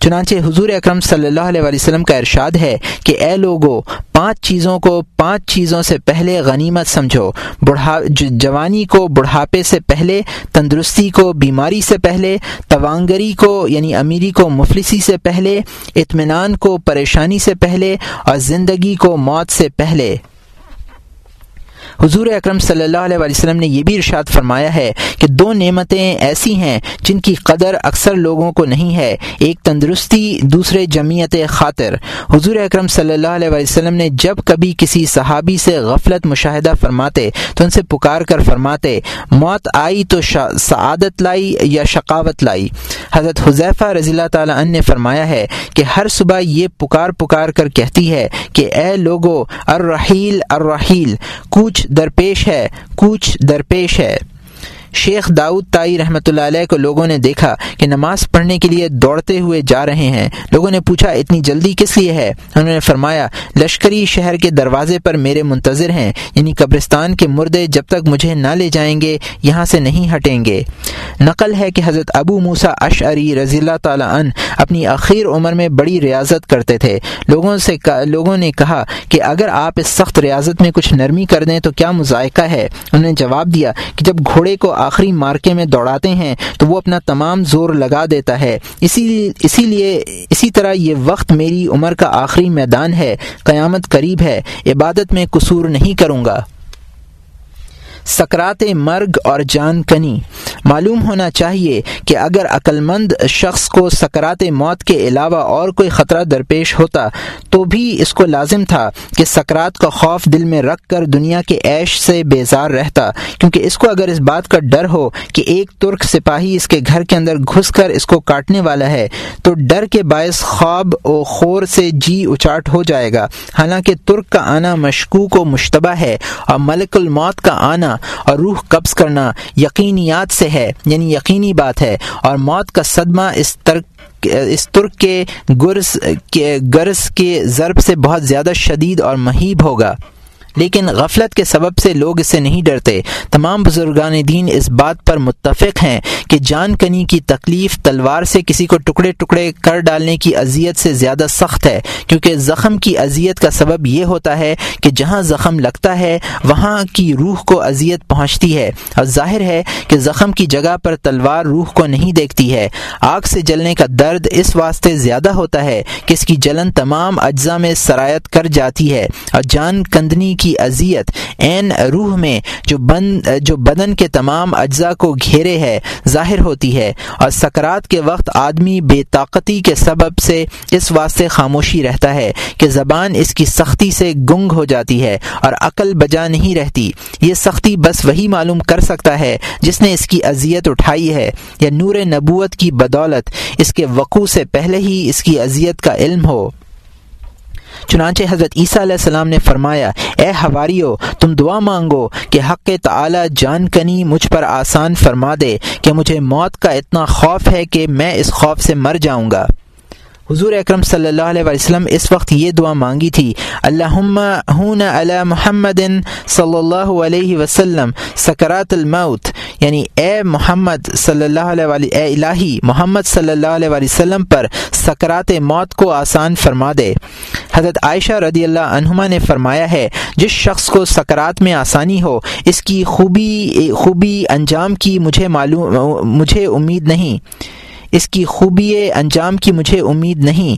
[SPEAKER 1] چنانچہ حضور اکرم صلی اللہ علیہ وسلم کا ارشاد ہے کہ اے لوگو، پانچ چیزوں کو پانچ چیزوں سے پہلے غنیمت سمجھو۔ بڑھا جوانی کو بڑھاپے سے پہلے، تندرستی کو بیماری سے پہلے، توانگری کو یعنی امیری کو مفلسی سے پہلے، اطمینان کو پریشانی سے پہلے، اور زندگی کو موت سے پہلے۔ حضور اکرم صلی اللہ علیہ وسلم نے یہ بھی ارشاد فرمایا ہے کہ دو نعمتیں ایسی ہیں جن کی قدر اکثر لوگوں کو نہیں ہے، ایک تندرستی، دوسرے جمعیت خاطر۔ حضور اکرم صلی اللہ علیہ وسلم نے جب کبھی کسی صحابی سے غفلت مشاہدہ فرماتے تو ان سے پکار کر فرماتے، موت آئی تو سعادت لائی یا شقاوت لائی؟ حضرت حضیفہ رضی اللہ تعالیٰ عنہ نے فرمایا ہے کہ ہر صبح یہ پکار پکار کر کہتی ہے کہ اے لوگو، الرحیل الرحیل، کوچ درپیش ہے کوچ درپیش ہے۔ شیخ داؤد تائی رحمۃ اللہ علیہ کو لوگوں نے دیکھا کہ نماز پڑھنے کے لیے دوڑتے ہوئے جا رہے ہیں۔ لوگوں نے پوچھا، اتنی جلدی کس لیے ہے؟ انہوں نے فرمایا، لشکری شہر کے دروازے پر میرے منتظر ہیں یعنی قبرستان کے مردے جب تک مجھے نہ لے جائیں گے، یہاں سے نہیں ہٹیں گے۔ نقل ہے کہ حضرت ابو موسا اشعری رضی اللہ تعالیٰ عنہ اپنی اخیر عمر میں بڑی ریاضت کرتے تھے۔ لوگوں سے لوگوں نے کہا کہ اگر آپ اس سخت ریاضت میں کچھ نرمی کر دیں تو کیا مذائقہ ہے؟ انہوں نے جواب دیا کہ جب گھوڑے کو آخری مارکے میں دوڑاتے ہیں تو وہ اپنا تمام زور لگا دیتا ہے۔ اسی اسی لیے، اسی طرح یہ وقت میری عمر کا آخری میدان ہے، قیامت قریب ہے، عبادت میں قصور نہیں کروں گا۔ سکرات مرگ اور جان کنی۔ معلوم ہونا چاہیے کہ اگر عقلمند شخص کو سکرات موت کے علاوہ اور کوئی خطرہ درپیش ہوتا، تو بھی اس کو لازم تھا کہ سکرات کا خوف دل میں رکھ کر دنیا کے عیش سے بیزار رہتا، کیونکہ اس کو اگر اس بات کا ڈر ہو کہ ایک ترک سپاہی اس کے گھر کے اندر گھس کر اس کو کاٹنے والا ہے، تو ڈر کے باعث خواب و خور سے جی اچاٹ ہو جائے گا۔ حالانکہ ترک کا آنا مشکوک و مشتبہ ہے اور ملک الموت کا آنا اور روح قبض کرنا یقینیات سے ہے یعنی یقینی بات ہے۔ اور موت کا صدمہ اس ترک اس ترک کے گرس کے گرس کے ضرب سے بہت زیادہ شدید اور مہیب ہوگا۔ لیکن غفلت کے سبب سے لوگ اسے نہیں ڈرتے۔ تمام بزرگان دین اس بات پر متفق ہیں کہ جان کنی کی تکلیف تلوار سے کسی کو ٹکڑے ٹکڑے کر ڈالنے کی اذیت سے زیادہ سخت ہے، کیونکہ زخم کی اذیت کا سبب یہ ہوتا ہے کہ جہاں زخم لگتا ہے، وہاں کی روح کو اذیت پہنچتی ہے۔ اور ظاہر ہے کہ زخم کی جگہ پر تلوار روح کو نہیں دیکھتی ہے۔ آگ سے جلنے کا درد اس واسطے زیادہ ہوتا ہے کہ اس کی جلن تمام اجزاء میں سرایت کر جاتی ہے۔ اور جان کندنی کی کی اذیت، عین روح میں جو بند جو بدن کے تمام اجزاء کو گھیرے ہے، ظاہر ہوتی ہے۔ اور سکرات کے وقت آدمی بے طاقتی کے سبب سے اس واسطے خاموشی رہتا ہے کہ زبان اس کی سختی سے گنگ ہو جاتی ہے اور عقل بجا نہیں رہتی۔ یہ سختی بس وہی معلوم کر سکتا ہے جس نے اس کی اذیت اٹھائی ہے، یا نور نبوت کی بدولت اس کے وقوع سے پہلے ہی اس کی اذیت کا علم ہو۔ چنانچہ حضرت عیسیٰ علیہ السلام نے فرمایا، اے ہواریو تم دعا مانگو کہ حق تعالی جان کنی مجھ پر آسان فرما دے، کہ مجھے موت کا اتنا خوف ہے کہ میں اس خوف سے مر جاؤں گا۔ حضور اکرم صلی اللہ علیہ وسلم اس وقت یہ دعا مانگی تھی اللہ محمد صلی اللہ علیہ وسلم، سکرات الموت. یعنی اے محمد صلی اللہ علیہ اے الہی محمد صلی اللہ علیہ وسلم پر سکرات موت کو آسان فرما دے۔ حضرت عائشہ رضی اللہ عنہما نے فرمایا ہے، جس شخص کو سکرات میں آسانی ہو، اس کی خوبی خوبی انجام کی مجھے معلوم، مجھے امید نہیں۔ اس کی خوبی انجام کی مجھے امید نہیں۔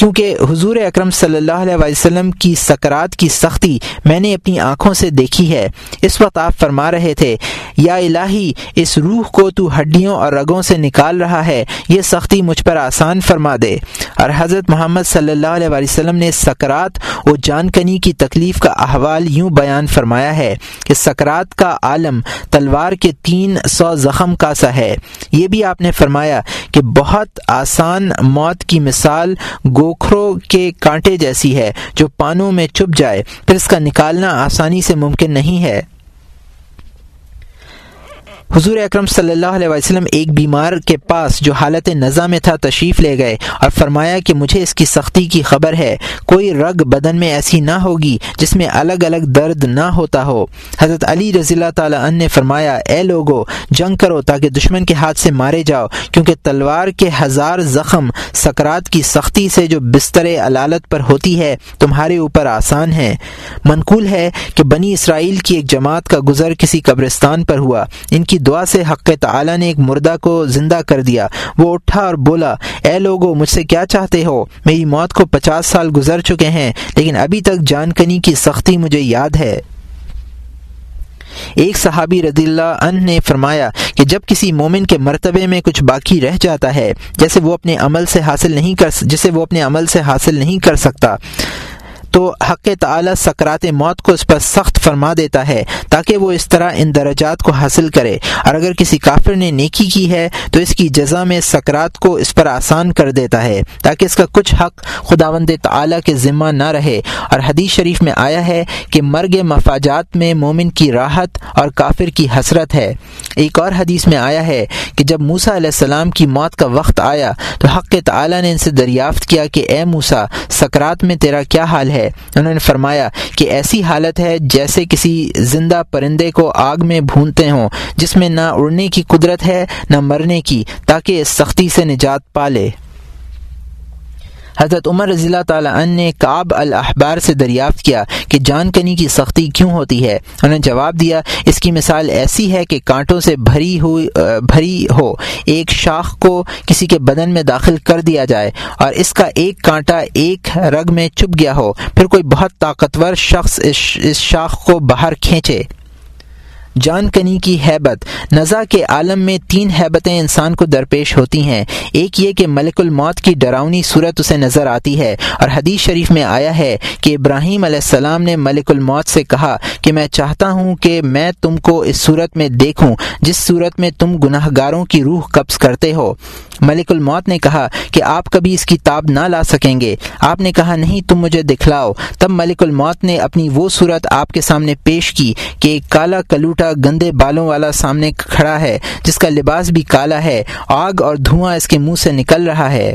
[SPEAKER 1] کیونکہ حضور اکرم صلی اللہ علیہ وسلم کی سکرات کی سختی میں نے اپنی آنکھوں سے دیکھی ہے۔ اس وقت آپ فرما رہے تھے، یا الہی، اس روح کو تو ہڈیوں اور رگوں سے نکال رہا ہے، یہ سختی مجھ پر آسان فرما دے۔ اور حضرت محمد صلی اللہ علیہ وسلم نے سکرات و جان کنی کی تکلیف کا احوال یوں بیان فرمایا ہے کہ سکرات کا عالم تلوار کے تین سو زخم کا سا ہے۔ یہ بھی آپ نے فرمایا کہ بہت آسان موت کی مثال گو گوکھرو کے کانٹے جیسی ہے جو پانوں میں چپ جائے، پھر اس کا نکالنا آسانی سے ممکن نہیں ہے۔ حضور اکرم صلی اللہ علیہ وسلم ایک بیمار کے پاس جو حالت نزا میں تھا تشریف لے گئے اور فرمایا کہ مجھے اس کی سختی کی خبر ہے، کوئی رگ بدن میں ایسی نہ ہوگی جس میں الگ الگ درد نہ ہوتا ہو۔ حضرت علی رضی اللہ تعالیٰ عنہ نے فرمایا، اے لوگو، جنگ کرو تاکہ دشمن کے ہاتھ سے مارے جاؤ، کیونکہ تلوار کے ہزار زخم سکرات کی سختی سے جو بستر علالت پر ہوتی ہے، تمہارے اوپر آسان ہے منقول ہے کہ بنی اسرائیل کی ایک جماعت کا گزر کسی قبرستان پر ہوا۔ ان کی دعا سے حق تعالی نے ایک مردہ کو زندہ کر دیا۔ وہ اٹھا اور بولا، اے لوگو، مجھ سے کیا چاہتے ہو؟ میری موت کو پچاس سال گزر چکے ہیں، لیکن ابھی تک جان کنی کی سختی مجھے یاد ہے۔ ایک صحابی رضی اللہ عنہ نے فرمایا کہ جب کسی مومن کے مرتبے میں کچھ باقی رہ جاتا ہے، جیسے وہ اپنے عمل سے حاصل نہیں کر، جسے وہ اپنے عمل سے حاصل نہیں کر سکتا۔ تو حق تعالی سکرات موت کو اس پر سخت فرما دیتا ہے تاکہ وہ اس طرح ان درجات کو حاصل کرے اور اگر کسی کافر نے نیکی کی ہے تو اس کی جزا میں سکرات کو اس پر آسان کر دیتا ہے تاکہ اس کا کچھ حق خداوند تعالی کے ذمہ نہ رہے اور حدیث شریف میں آیا ہے کہ مرگ مفاجات میں مومن کی راحت اور کافر کی حسرت ہے۔ ایک اور حدیث میں آیا ہے کہ جب موسا علیہ السلام کی موت کا وقت آیا تو حق تعالی نے ان سے دریافت کیا کہ اے موسا سکرات میں تیرا کیا حال ہے؟ ہے۔ انہوں نے فرمایا کہ ایسی حالت ہے جیسے کسی زندہ پرندے کو آگ میں بھونتے ہوں، جس میں نہ اڑنے کی قدرت ہے، نہ مرنے کی، تاکہ اس سختی سے نجات پالے حضرت عمر رضی اللہ تعالیٰ عنہ نے کعب الاحبار سے دریافت کیا کہ جان کنی کی سختی کیوں ہوتی ہے؟ انہوں نے جواب دیا، اس کی مثال ایسی ہے کہ کانٹوں سے بھری ہوئی بھری ہو، ایک شاخ کو کسی کے بدن میں داخل کر دیا جائے اور اس کا ایک کانٹا ایک رگ میں چپ گیا ہو، پھر کوئی بہت طاقتور شخص اس شاخ کو باہر کھینچے۔ جان کنی کی حیبت۔ نزا کے عالم میں تین حیبتیں انسان کو درپیش ہوتی ہیں۔ ایک یہ کہ ملک الموت کی ڈراؤنی صورت اسے نظر آتی ہے اور حدیث شریف میں آیا ہے کہ ابراہیم علیہ السلام نے ملک الموت سے کہا کہ میں چاہتا ہوں کہ میں تم کو اس صورت میں دیکھوں، جس صورت میں تم گناہ گاروں کی روح قبض کرتے ہو۔ ملک الموت نے کہا کہ آپ کبھی اس کی تاب نہ لا سکیں گے۔ آپ نے کہا، نہیں، تم مجھے دکھلاؤ۔ تب ملک الموت نے اپنی وہ صورت آپ کے سامنے پیش کی کہ ایک کالا موٹا گندے بالوں والا سامنے کھڑا ہے، جس کا لباس بھی کالا ہے، آگ اور دھواں اس کے منہ سے نکل رہا ہے۔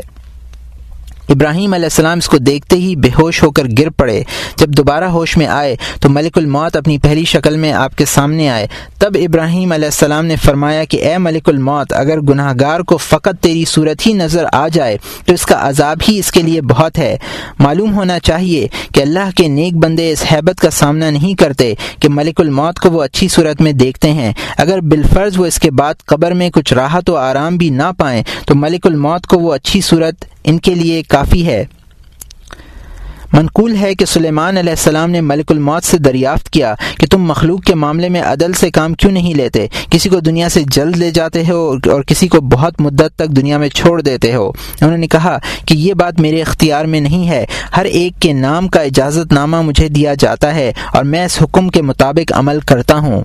[SPEAKER 1] ابراہیم علیہ السلام اس کو دیکھتے ہی بے ہوش ہو کر گر پڑے۔ جب دوبارہ ہوش میں آئے تو ملک الموت اپنی پہلی شکل میں آپ کے سامنے آئے۔ تب ابراہیم علیہ السلام نے فرمایا کہ اے ملک الموت، اگر گناہ گار کو فقط تیری صورت ہی نظر آ جائے تو اس کا عذاب ہی اس کے لیے بہت ہے۔ معلوم ہونا چاہیے کہ اللہ کے نیک بندے اس حیبت کا سامنا نہیں کرتے کہ ملک الموت کو وہ اچھی صورت میں دیکھتے ہیں۔ اگر بالفرض وہ اس کے بعد قبر میں کچھ راحت و آرام بھی نہ پائیں تو ملک الموت کو وہ اچھی صورت ان کے لیے کافی ہے۔ منقول ہے کہ سلیمان علیہ السلام نے ملک الموت سے دریافت کیا کہ تم مخلوق کے معاملے میں عدل سے کام کیوں نہیں لیتے؟ کسی کو دنیا سے جلد لے جاتے ہو اور کسی کو بہت مدت تک دنیا میں چھوڑ دیتے ہو۔ انہوں نے کہا کہ یہ بات میرے اختیار میں نہیں ہے۔ ہر ایک کے نام کا اجازت نامہ مجھے دیا جاتا ہے اور میں اس حکم کے مطابق عمل کرتا ہوں۔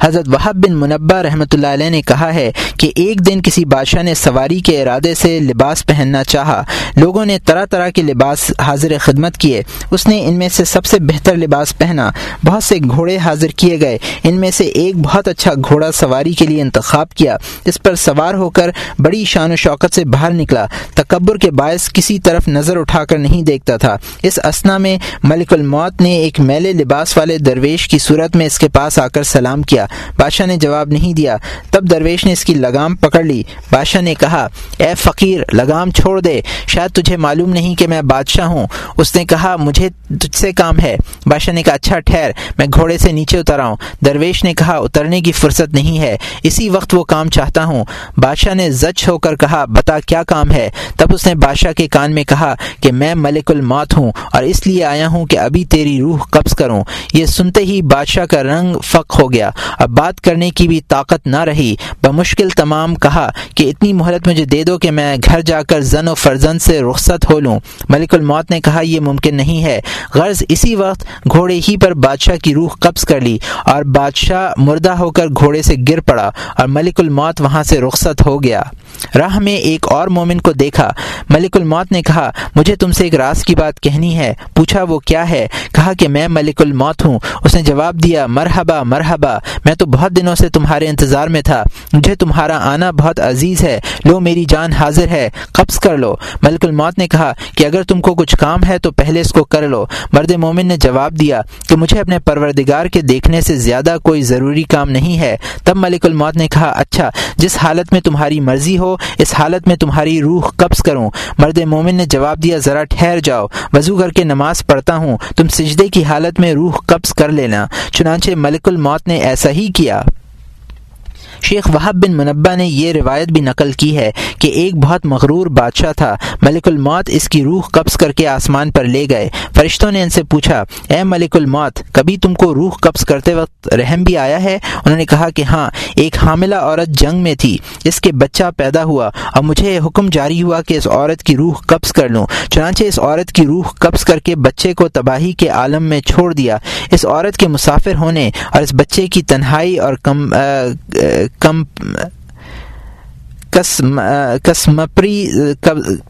[SPEAKER 1] حضرت وحب بن منبع رحمۃ اللہ علیہ نے کہا ہے کہ ایک دن کسی بادشاہ نے سواری کے ارادے سے لباس پہننا چاہا۔ لوگوں نے طرح طرح کے لباس حاضر خدمت کیے۔ اس نے ان میں سے سب سے بہتر لباس پہنا۔ بہت سے گھوڑے حاضر کیے گئے۔ ان میں سے ایک بہت اچھا گھوڑا سواری کے لیے انتخاب کیا۔ اس پر سوار ہو کر بڑی شان و شوقت سے باہر نکلا۔ تکبر کے باعث کسی طرف نظر اٹھا کر نہیں دیکھتا تھا۔ اس اسنا میں ملک الموت نے ایک میلے لباس والے درویش کی صورت میں اس کے پاس آ کر سلام کیا بادشاہ نے جواب نہیں دیا۔ تب درویش نے اس کی لگام پکڑ لی۔ بادشاہ نے کہا، اے فقیر، لگام چھوڑ دے۔ شاید تجھے معلوم نہیں کہ میں بادشاہ ہوں۔ اس نے کہا، مجھے تجھ سے کام ہے۔ بادشاہ نے کہا اچھا ٹھہر۔ میں گھوڑے سے نیچے اتر آؤں درویش نے کہا، اترنے کی فرصت نہیں ہے۔ اسی وقت وہ کام چاہتا ہوں۔ بادشاہ نے زچ ہو کر کہا، بتا، کیا کام ہے؟ تب اس نے بادشاہ کے کان میں کہا کہ، میں ملک الموت ہوں اور اس لیے آیا ہوں کہ ابھی تیری روح قبض کروں۔ یہ سنتے ہی بادشاہ کا رنگ فق ہو گیا۔ اب بات کرنے کی بھی طاقت نہ رہی۔ بمشکل تمام کہا کہ اتنی مہلت مجھے دے دو کہ میں گھر جا کر زن و فرزن سے رخصت ہو لوں۔ ملک الموت نے کہا، یہ ممکن نہیں ہے۔ غرض اسی وقت گھوڑے ہی پر بادشاہ کی روح قبض کر لی اور بادشاہ مردہ ہو کر گھوڑے سے گر پڑا اور ملک الموت وہاں سے رخصت ہو گیا۔ راہ میں ایک اور مومن کو دیکھا۔ ملک الموت نے کہا، مجھے تم سے ایک راز کی بات کہنی ہے۔ پوچھا، وہ کیا ہے؟ کہا کہ میں ملک الموت ہوں۔ اس نے جواب دیا، مرحبا مرحبا، میں تو بہت دنوں سے تمہارے انتظار میں تھا۔ مجھے تمہارا آنا بہت عزیز ہے۔ لو، میری جان حاضر ہے۔ قبض کر لو۔ ملک الموت نے کہا کہ اگر تم کو کچھ کام ہے تو پہلے اس کو کر لو۔ مرد مومن نے جواب دیا کہ مجھے اپنے پروردگار کے دیکھنے سے زیادہ کوئی ضروری کام نہیں ہے۔ تب ملک الموت نے کہا اچھا جس حالت میں تمہاری مرضی ہو، اس حالت میں تمہاری روح قبض کروں۔ مرد مومن نے جواب دیا، ذرا ٹھہر جاؤ، وضو کر کے نماز پڑھتا ہوں۔ تم سجدے کی حالت میں روح قبض کر لینا، چنانچہ ملک الموت نے ایسا ہی کیا۔ شیخ وہب بن منبع نے یہ روایت بھی نقل کی ہے کہ ایک بہت مغرور بادشاہ تھا، ملک الموت اس کی روح قبض کر کے آسمان پر لے گئے۔ فرشتوں نے ان سے پوچھا، اے ملک الموت، کبھی تم کو روح قبض کرتے وقت رحم بھی آیا ہے؟ انہوں نے کہا کہ ہاں ایک حاملہ عورت جنگ میں تھی، اس کے بچہ پیدا ہوا اور مجھے حکم جاری ہوا کہ اس عورت کی روح قبض کر لوں۔ چنانچہ اس عورت کی روح قبض کر کے بچے کو تباہی کے عالم میں چھوڑ دیا۔ اس عورت کے مسافر ہونے اور اس بچے کی تنہائی اور کم کم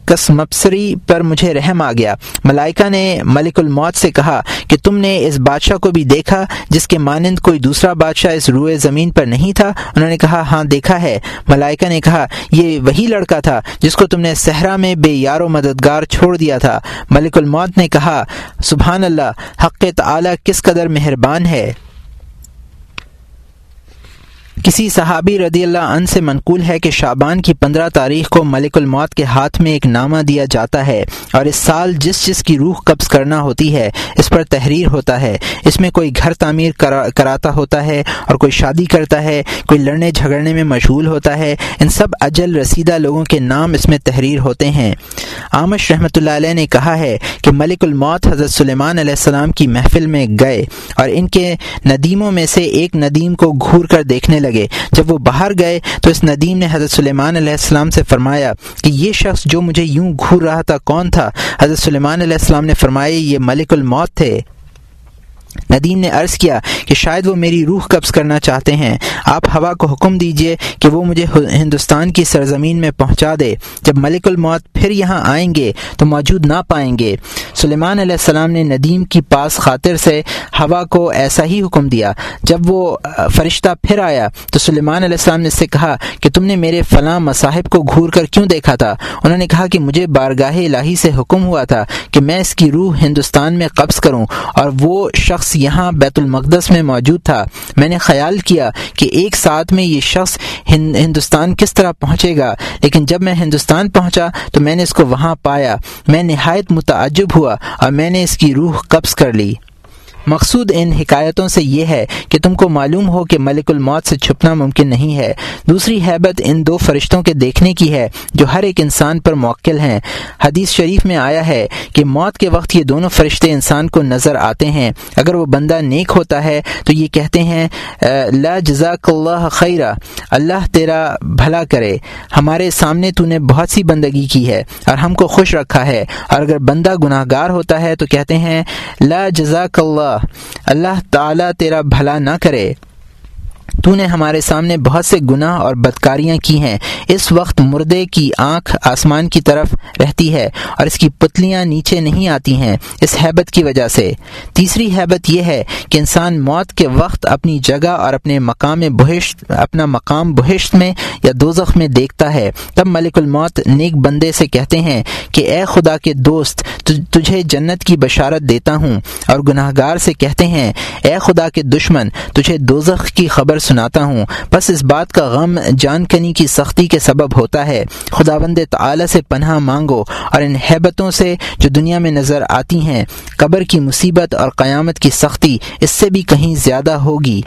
[SPEAKER 1] کسمپسری پر مجھے رحم آ گیا۔ ملائکہ نے ملک الموت سے کہا کہ تم نے اس بادشاہ کو بھی دیکھا جس کے مانند کوئی دوسرا بادشاہ اس روئے زمین پر نہیں تھا؟ انہوں نے کہا ہاں دیکھا ہے۔ ملائکہ نے کہا، یہ وہی لڑکا تھا جس کو تم نے صحرا میں بے یار و مددگار چھوڑ دیا تھا۔ ملک الموت نے کہا، سبحان اللہ، حق تعالی کس قدر مہربان ہے؟ کسی صحابی رضی اللہ عنہ سے منقول ہے کہ شابان کی پندرہ تاریخ کو ملک الموت کے ہاتھ میں ایک نامہ دیا جاتا ہے اور اس سال جس جس کی روح قبض کرنا ہوتی ہے، اس پر تحریر ہوتا ہے۔ اس میں کوئی گھر تعمیر کراتا ہوتا ہے اور کوئی شادی کرتا ہے، کوئی لڑنے جھگڑنے میں مشغول ہوتا ہے۔ ان سب اجل رسیدہ لوگوں کے نام اس میں تحریر ہوتے ہیں۔ آمش رحمۃ اللہ علیہ نے کہا ہے کہ ملک الموت حضرت سلیمان علیہ السلام کی محفل میں گئے اور ان کے ندیموں میں سے ایک ندیم کو گھور کر دیکھنے لگے۔ لگے۔ جب وہ باہر گئے تو اس ندیم نے حضرت سلیمان علیہ السلام سے فرمایا کہ یہ شخص جو مجھے یوں گھور رہا تھا کون تھا؟ حضرت سلیمان علیہ السلام نے فرمایا، یہ ملک الموت تھے۔ ندیم نے عرض کیا کہ شاید وہ میری روح قبض کرنا چاہتے ہیں۔ آپ ہوا کو حکم دیجیے کہ وہ مجھے ہندوستان کی سرزمین میں پہنچا دے۔ جب ملک الموت پھر یہاں آئیں گے تو موجود نہ پائیں گے۔ سلیمان علیہ السلام نے ندیم کی پاس خاطر سے ہوا کو ایسا ہی حکم دیا۔ جب وہ فرشتہ پھر آیا تو سلیمان علیہ السلام نے اس سے کہا کہ تم نے میرے فلاں مصاحب کو گھور کر کیوں دیکھا تھا؟ انہوں نے کہا کہ مجھے بارگاہ الہی سے حکم ہوا تھا کہ میں اس کی روح ہندوستان میں قبض کروں اور وہ شخص شخص یہاں بیت المقدس میں موجود تھا۔ میں نے خیال کیا کہ ایک ساتھ میں یہ شخص ہندوستان کس طرح پہنچے گا۔ لیکن جب میں ہندوستان پہنچا تو میں نے اس کو وہاں پایا۔ میں نہایت متعجب ہوا اور میں نے اس کی روح قبض کر لی۔ مقصود ان حکایتوں سے یہ ہے کہ تم کو معلوم ہو کہ ملک الموت سے چھپنا ممکن نہیں ہے۔ دوسری حیبت ان دو فرشتوں کے دیکھنے کی ہے جو ہر ایک انسان پر موکل ہیں۔ حدیث شریف میں آیا ہے کہ موت کے وقت یہ دونوں فرشتے انسان کو نظر آتے ہیں۔ اگر وہ بندہ نیک ہوتا ہے تو یہ کہتے ہیں لا جزاک اللہ خیرہ اللہ تیرا بھلا کرے۔ ہمارے سامنے تو نے بہت سی بندگی کی ہے اور ہم کو خوش رکھا ہے۔ اور اگر بندہ گناہ گار ہوتا ہے تو کہتے ہیں، لا جزاک اللہ اللہ تعالیٰ تیرا بھلا نہ کرے۔ تو نے ہمارے سامنے بہت سے گناہ اور بدکاریاں کی ہیں۔ اس وقت مردے کی آنکھ آسمان کی طرف رہتی ہے اور اس کی پتلیاں نیچے نہیں آتی ہیں اس حیبت کی وجہ سے۔ تیسری حیبت یہ ہے کہ انسان موت کے وقت اپنی جگہ اور اپنے مقام بہشت، اپنا مقام بہشت میں یا دوزخ میں دیکھتا ہے۔ تب ملک الموت نیک بندے سے کہتے ہیں کہ اے خدا کے دوست تجھے جنت کی بشارت دیتا ہوں۔ اور گناہ گار سے کہتے ہیں، اے خدا کے دشمن، تجھے دوزخ کی خبر سناتا ہوں۔ بس اس بات کا غم جان کنی کی سختی کے سبب ہوتا ہے۔ خدا بند تعالی سے پناہ مانگو اور ان حیبتوں سے جو دنیا میں نظر آتی ہیں، قبر کی مصیبت اور قیامت کی سختی اس سے بھی کہیں زیادہ ہوگی۔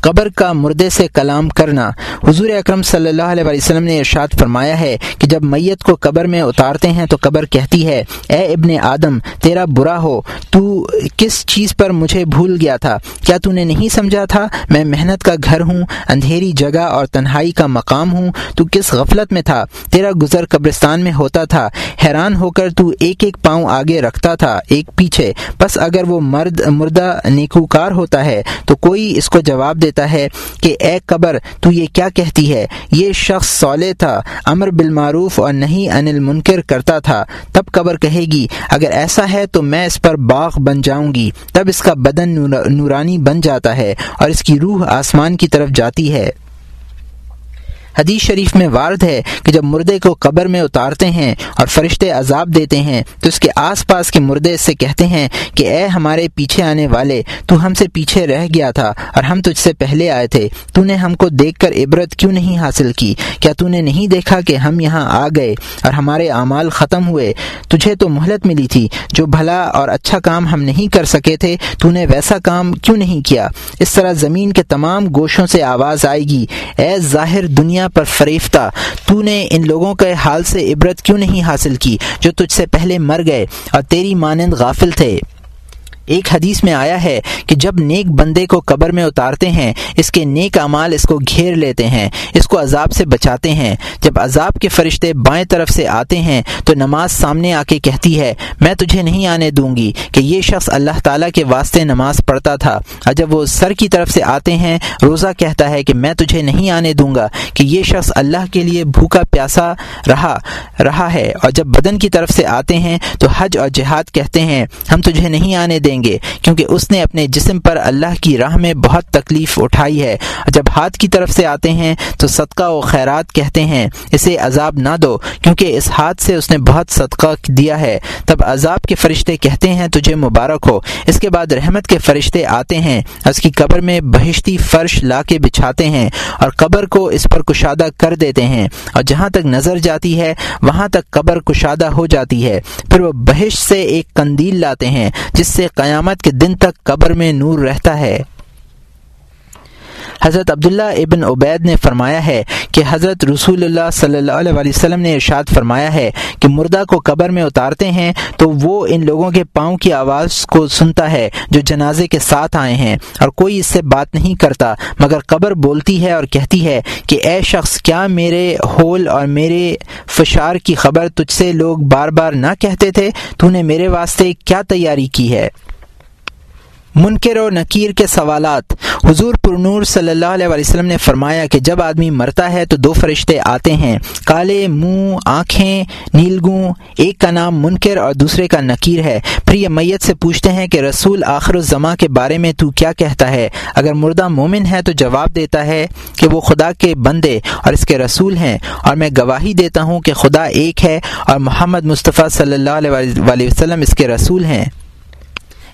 [SPEAKER 1] قبر کا مردے سے کلام کرنا۔ حضور اکرم صلی اللہ علیہ وسلم نے ارشاد فرمایا ہے کہ جب میت کو قبر میں اتارتے ہیں تو قبر کہتی ہے، اے ابن آدم، تیرا برا ہو۔ تو کس چیز پر مجھے بھول گیا تھا؟ کیا تو نے نہیں سمجھا تھا؟ میں محنت کا گھر ہوں، اندھیری جگہ اور تنہائی کا مقام ہوں۔ تو کس غفلت میں تھا؟ تیرا گزر قبرستان میں ہوتا تھا۔ حیران ہو کر تو ایک ایک پاؤں آگے رکھتا تھا، ایک پیچھے۔ بس اگر وہ مرد، مردہ نیکوکار ہوتا ہے تو کوئی اس کو جواب جواب دیتا ہے کہ اے قبر، تو یہ کیا کہتی ہے؟ یہ شخص سولے تھا، امر بالمعروف اور نہیں انل المنکر کرتا تھا۔ تب قبر کہے گی، اگر ایسا ہے تو میں اس پر باغ بن جاؤں گی۔ تب اس کا بدن نورانی بن جاتا ہے اور اس کی روح آسمان کی طرف جاتی ہے۔ حدیث شریف میں وارد ہے کہ جب مردے کو قبر میں اتارتے ہیں اور فرشتے عذاب دیتے ہیں، تو اس کے آس پاس کے مردے سے کہتے ہیں کہ اے ہمارے پیچھے آنے والے، تو ہم سے پیچھے رہ گیا تھا اور ہم تجھ سے پہلے آئے تھے۔ تو نے ہم کو دیکھ کر عبرت کیوں نہیں حاصل کی؟ کیا تو نے نہیں دیکھا کہ ہم یہاں آ گئے اور ہمارے اعمال ختم ہوئے؟ تجھے تو مہلت ملی تھی، جو بھلا اور اچھا کام ہم نہیں کر سکے تھے، تو نے ویسا کام کیوں نہیں کیا؟ اس طرح زمین کے تمام گوشوں سے آواز آئے گی، اے ظاہر دنیا پر فریفتہ۔ تو نے ان لوگوں کے حال سے عبرت کیوں نہیں حاصل کی جو تجھ سے پہلے مر گئے اور تیری مانند غافل تھے؟ ایک حدیث میں آیا ہے کہ جب نیک بندے کو قبر میں اتارتے ہیں، اس کے نیک اعمال اس کو گھیر لیتے ہیں، اس کو عذاب سے بچاتے ہیں۔ جب عذاب کے فرشتے بائیں طرف سے آتے ہیں، تو نماز سامنے آ کے کہتی ہے، میں تجھے نہیں آنے دوں گی کہ یہ شخص اللہ تعالیٰ کے واسطے نماز پڑھتا تھا۔ اور جب وہ سر کی طرف سے آتے ہیں، روزہ کہتا ہے کہ میں تجھے نہیں آنے دوں گا کہ یہ شخص اللہ کے لیے بھوکا پیاسا رہا رہا ہے۔ اور جب بدن کی طرف سے آتے ہیں، تو حج اور جہاد کہتے ہیں، ہم تجھے نہیں آنے دیں گے۔ کیونکہ اس نے اپنے جسم پر اللہ کی راہ میں بہت تکلیف اٹھائی ہے۔ جب ہاتھ کی طرف سے آتے ہیں تو صدقہ و خیرات کہتے ہیں۔ اسے عذاب نہ دو، کیونکہ اس ہاتھ سے اس نے بہت صدقہ دیا ہے۔ تب عذاب کے فرشتے کہتے ہیں، تجھے مبارک ہو۔ اس کے بعد رحمت کے فرشتے آتے ہیں۔ اس کی قبر میں بہشتی فرش لا کے بچھاتے ہیں اور قبر کو اس پر کشادہ کر دیتے ہیں۔ اور جہاں تک نظر جاتی ہے، وہاں تک قبر کشادہ ہو جاتی ہے۔ پھر وہ بہش سے ایک کندیل لاتے ہیں، جس سے قیامت کے دن تک قبر میں نور رہتا ہے۔ حضرت عبداللہ ابن عبید نے فرمایا ہے کہ حضرت رسول اللہ صلی اللہ علیہ وسلم نے ارشاد فرمایا ہے کہ مردہ کو قبر میں اتارتے ہیں تو وہ ان لوگوں کے پاؤں کی آواز کو سنتا ہے جو جنازے کے ساتھ آئے ہیں اور کوئی اس سے بات نہیں کرتا، مگر قبر بولتی ہے اور کہتی ہے کہ اے شخص، کیا میرے ہول اور میرے فشار کی خبر تجھ سے لوگ بار بار نہ کہتے تھے؟ تو نے میرے واسطے کیا تیاری کی ہے؟ منکر و نکیر کے سوالات۔ حضور پرنور صلی اللہ علیہ وسلم نے فرمایا کہ جب آدمی مرتا ہے تو دو فرشتے آتے ہیں، کالے، منہ، آنکھیں، نیلگوں، ایک کا نام منکر اور دوسرے کا نکیر ہے۔ پھر یہ میت سے پوچھتے ہیں کہ رسول آخر الزما کے بارے میں تو کیا کہتا ہے؟ اگر مردہ مومن ہے تو جواب دیتا ہے کہ وہ خدا کے بندے اور اس کے رسول ہیں۔ اور میں گواہی دیتا ہوں کہ خدا ایک ہے اور محمد مصطفیٰ صلی اللہ علیہ وسلم اس کے رسول ہیں۔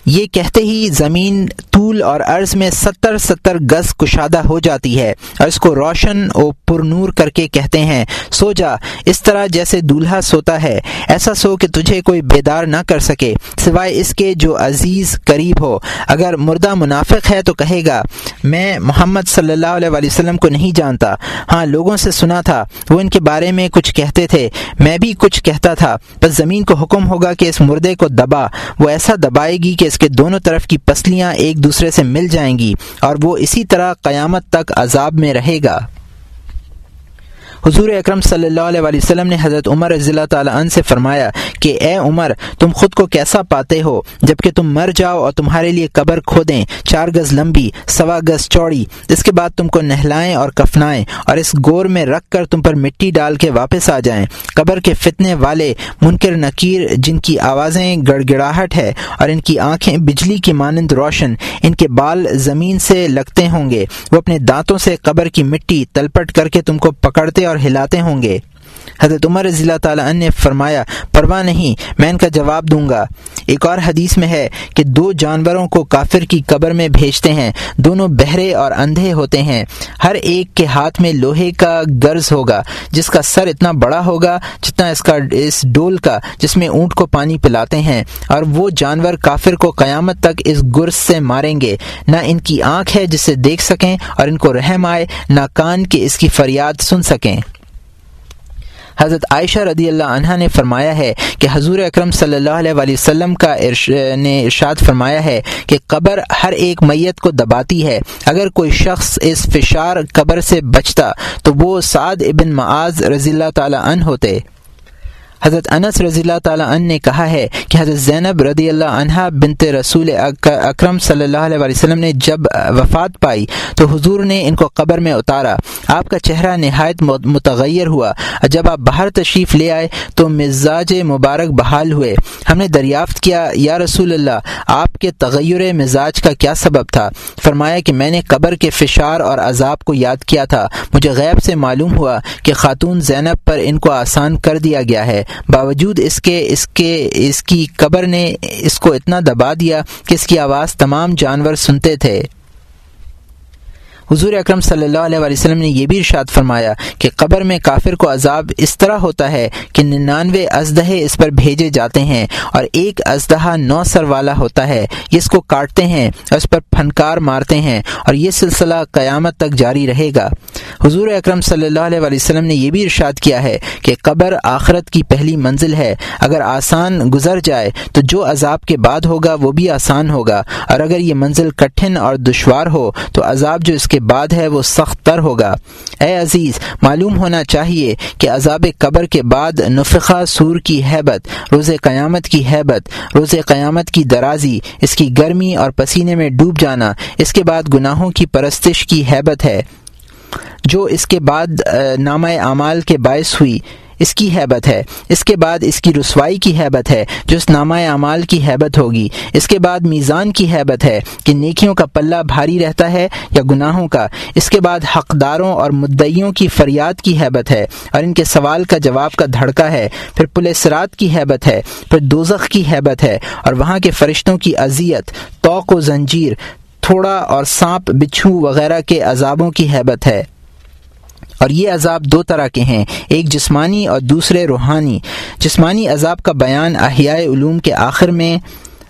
[SPEAKER 1] یہ کہتے ہی زمین طول اور عرض میں ستر ستر گز کشادہ ہو جاتی ہے اور اس کو روشن اور پر نور کر کے کہتے ہیں، سو جا، اس طرح جیسے دولہا سوتا ہے، ایسا سو کہ تجھے کوئی بیدار نہ کر سکے، سوائے اس کے جو عزیز قریب ہو۔ اگر مردہ منافق ہے تو کہے گا، میں محمد صلی اللہ علیہ وسلم کو نہیں جانتا۔ ہاں لوگوں سے سنا تھا، وہ ان کے بارے میں کچھ کہتے تھے۔ میں بھی کچھ کہتا تھا، بس زمین کو حکم ہوگا کہ اس مردے کو دبا، وہ ایسا دبائے گی کہ اس کے دونوں طرف کی پسلیاں ایک دوسرے سے مل جائیں گی اور وہ اسی طرح قیامت تک عذاب میں رہے گا۔ حضور اکرم صلی اللہ علیہ وسلم نے حضرت عمر رضی اللہ تعالیٰ عنہ سے فرمایا کہ اے عمر، تم خود کو کیسا پاتے ہو؟ جبکہ تم مر جاؤ اور تمہارے لیے قبر کھودیں، چار گز لمبی، سوا گز چوڑی، اس کے بعد تم کو نہلائیں اور کفنائیں اور اس گور میں رکھ کر تم پر مٹی ڈال کے واپس آ جائیں۔ قبر کے فتنے والے، منکر نکیر، جن کی آوازیں گڑ گڑاہٹ ہے اور ان کی آنکھیں بجلی کی مانند روشن، ان کے بال زمین سے لگتے ہوں گے۔ وہ اپنے دانتوں سے قبر کی مٹی تلپٹ کر کے تم کو پکڑتے اور ہلاتے ہوں گے۔ حضرت عمر رضی اللہ تعالیٰ عنہ نے فرمایا، پرواہ نہیں، میں ان کا جواب دوں گا۔ ایک اور حدیث میں ہے کہ دو جانوروں کو کافر کی قبر میں بھیجتے ہیں، دونوں بہرے اور اندھے ہوتے ہیں۔ ہر ایک کے ہاتھ میں لوہے کا گرز ہوگا، جس کا سر اتنا بڑا ہوگا جتنا اس کا، اس ڈول کا، جس میں اونٹ کو پانی پلاتے ہیں۔ اور وہ جانور کافر کو قیامت تک اس گرز سے ماریں گے۔ نہ ان کی آنکھ ہے جسے دیکھ سکیں اور ان کو رحم آئے، نہ کان کے اس کی فریاد سن سکیں۔ حضرت عائشہ رضی اللہ عنہ نے فرمایا ہے کہ حضور اکرم صلی اللہ علیہ وسلم کا نے ارشاد فرمایا ہے کہ قبر ہر ایک میت کو دباتی ہے۔ اگر کوئی شخص اس فشار قبر سے بچتا تو وہ سعد ابن معاذ رضی اللہ تعالیٰ عنہ ہوتے۔ حضرت انس رضی اللہ تعالیٰ عنہ نے کہا ہے کہ حضرت زینب رضی اللہ عنہا بنت رسول اکرم صلی اللہ علیہ وسلم نے جب وفات پائی تو حضور نے ان کو قبر میں اتارا۔ آپ کا چہرہ نہایت متغیر ہوا۔ جب آپ باہر تشریف لے آئے تو مزاج مبارک بحال ہوئے۔ ہم نے دریافت کیا، یا رسول اللہ، آپ کے تغیر مزاج کا کیا سبب تھا؟ فرمایا کہ میں نے قبر کے فشار اور عذاب کو یاد کیا تھا۔ مجھے غیب سے معلوم ہوا کہ خاتون زینب پر ان کو آسان کر دیا گیا ہے۔ باوجود اس کے اس کے، اس کی قبر نے اس کو اتنا دبا دیا کہ اس کی آواز تمام جانور سنتے تھے۔ حضور اکرم صلی اللہ علیہ وسلم نے یہ بھی ارشاد فرمایا کہ قبر میں کافر کو عذاب اس طرح ہوتا ہے کہ ننانوے ازدہے اس پر بھیجے جاتے ہیں اور ایک ازدہا نو سر والا ہوتا ہے۔ اس کو کاٹتے ہیں اور اس پر پھنکار مارتے ہیں اور یہ سلسلہ قیامت تک جاری رہے گا۔ حضور اکرم صلی اللہ علیہ وسلم نے یہ بھی ارشاد کیا ہے کہ قبر آخرت کی پہلی منزل ہے۔ اگر آسان گزر جائے تو جو عذاب کے بعد ہوگا وہ بھی آسان ہوگا۔ اور اگر یہ منزل کٹھن اور دشوار ہو تو عذاب جو اس کے کے بعد ہے وہ سخت تر ہوگا۔ اے عزیز، معلوم ہونا چاہیے کہ عذاب قبر کے بعد نفقہ سور کی حیبت روز قیامت کی حیبت روز قیامت کی درازی، اس کی گرمی اور پسینے میں ڈوب جانا، اس کے بعد گناہوں کی پرستش کی حیبت ہے۔ جو اس کے بعد نامہ اعمال کے باعث ہوئی۔ اس کی حیبت ہے۔ اس کے بعد اس کی رسوائی کی حیبت ہے، جو اس نامہ اعمال کی حیبت ہوگی۔ اس کے بعد میزان کی حیبت ہے کہ نیکیوں کا پلہ بھاری رہتا ہے یا گناہوں کا۔ اس کے بعد حقداروں اور مدعیوں کی فریاد کی حیبت ہے اور ان کے سوال کا جواب کا دھڑکا ہے۔ پھر پولیسرات کی حیبت ہے، پھر دوزخ کی حیبت ہے اور وہاں کے فرشتوں کی اذیت توق و زنجیر، تھوڑا اور سانپ بچھو وغیرہ کے عذابوں کی حیبت ہے۔ اور یہ عذاب دو طرح کے ہیں، ایک جسمانی اور دوسرے روحانی۔ جسمانی عذاب کا بیان احیاء علوم کے آخر میں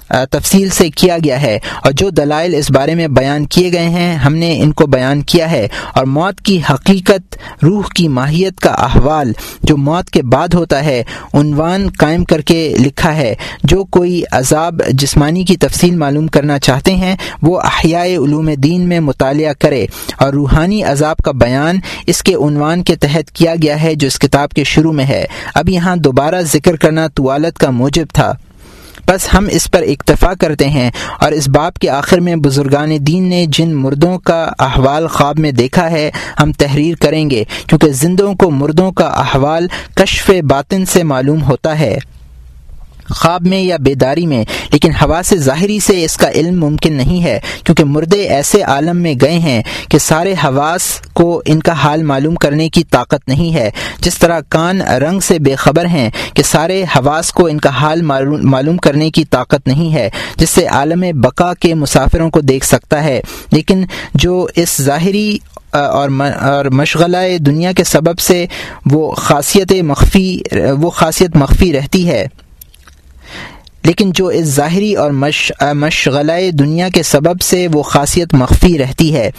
[SPEAKER 1] تفصیل سے کیا گیا ہے اور جو دلائل اس بارے میں بیان کیے گئے ہیں، ہم نے ان کو بیان کیا ہے۔ اور موت کی حقیقت، روح کی ماہیت کا احوال جو موت کے بعد ہوتا ہے، عنوان قائم کر کے لکھا ہے۔ جو کوئی عذاب جسمانی کی تفصیل معلوم کرنا چاہتے ہیں، وہ احیاء علوم دین میں مطالعہ کرے۔ اور روحانی عذاب کا بیان اس کے عنوان کے تحت کیا گیا ہے، جو اس کتاب کے شروع میں ہے۔ اب یہاں دوبارہ ذکر کرنا طوالت کا موجب تھا۔ بس ہم اس پر اکتفا کرتے ہیں اور اس باپ کے آخر میں بزرگان دین نے جن مردوں کا احوال خواب میں دیکھا ہے، ہم تحریر کریں گے، کیونکہ زندوں کو مردوں کا احوال کشف باطن سے معلوم ہوتا ہے۔ خواب میں یا بیداری میں، لیکن ہوا سے ظاہری سے اس کا علم ممکن نہیں ہے، کیونکہ مردے ایسے عالم میں گئے ہیں کہ سارے حواس کو ان کا حال معلوم کرنے کی طاقت نہیں ہے۔ جس طرح کان رنگ سے بے خبر ہیں کہ سارے حواس کو ان کا حال معلوم کرنے کی طاقت نہیں ہے، جس سے عالم بقا کے مسافروں کو دیکھ سکتا ہے۔ لیکن جو اس ظاہری اور مشغلہ دنیا کے سبب سے وہ خاصیت مخفی، وہ خاصیت مخفی رہتی ہے۔ لیکن جو اس ظاہری اور مش مشغلہ دنیا کے سبب سے وہ خاصیت مخفی رہتی ہے۔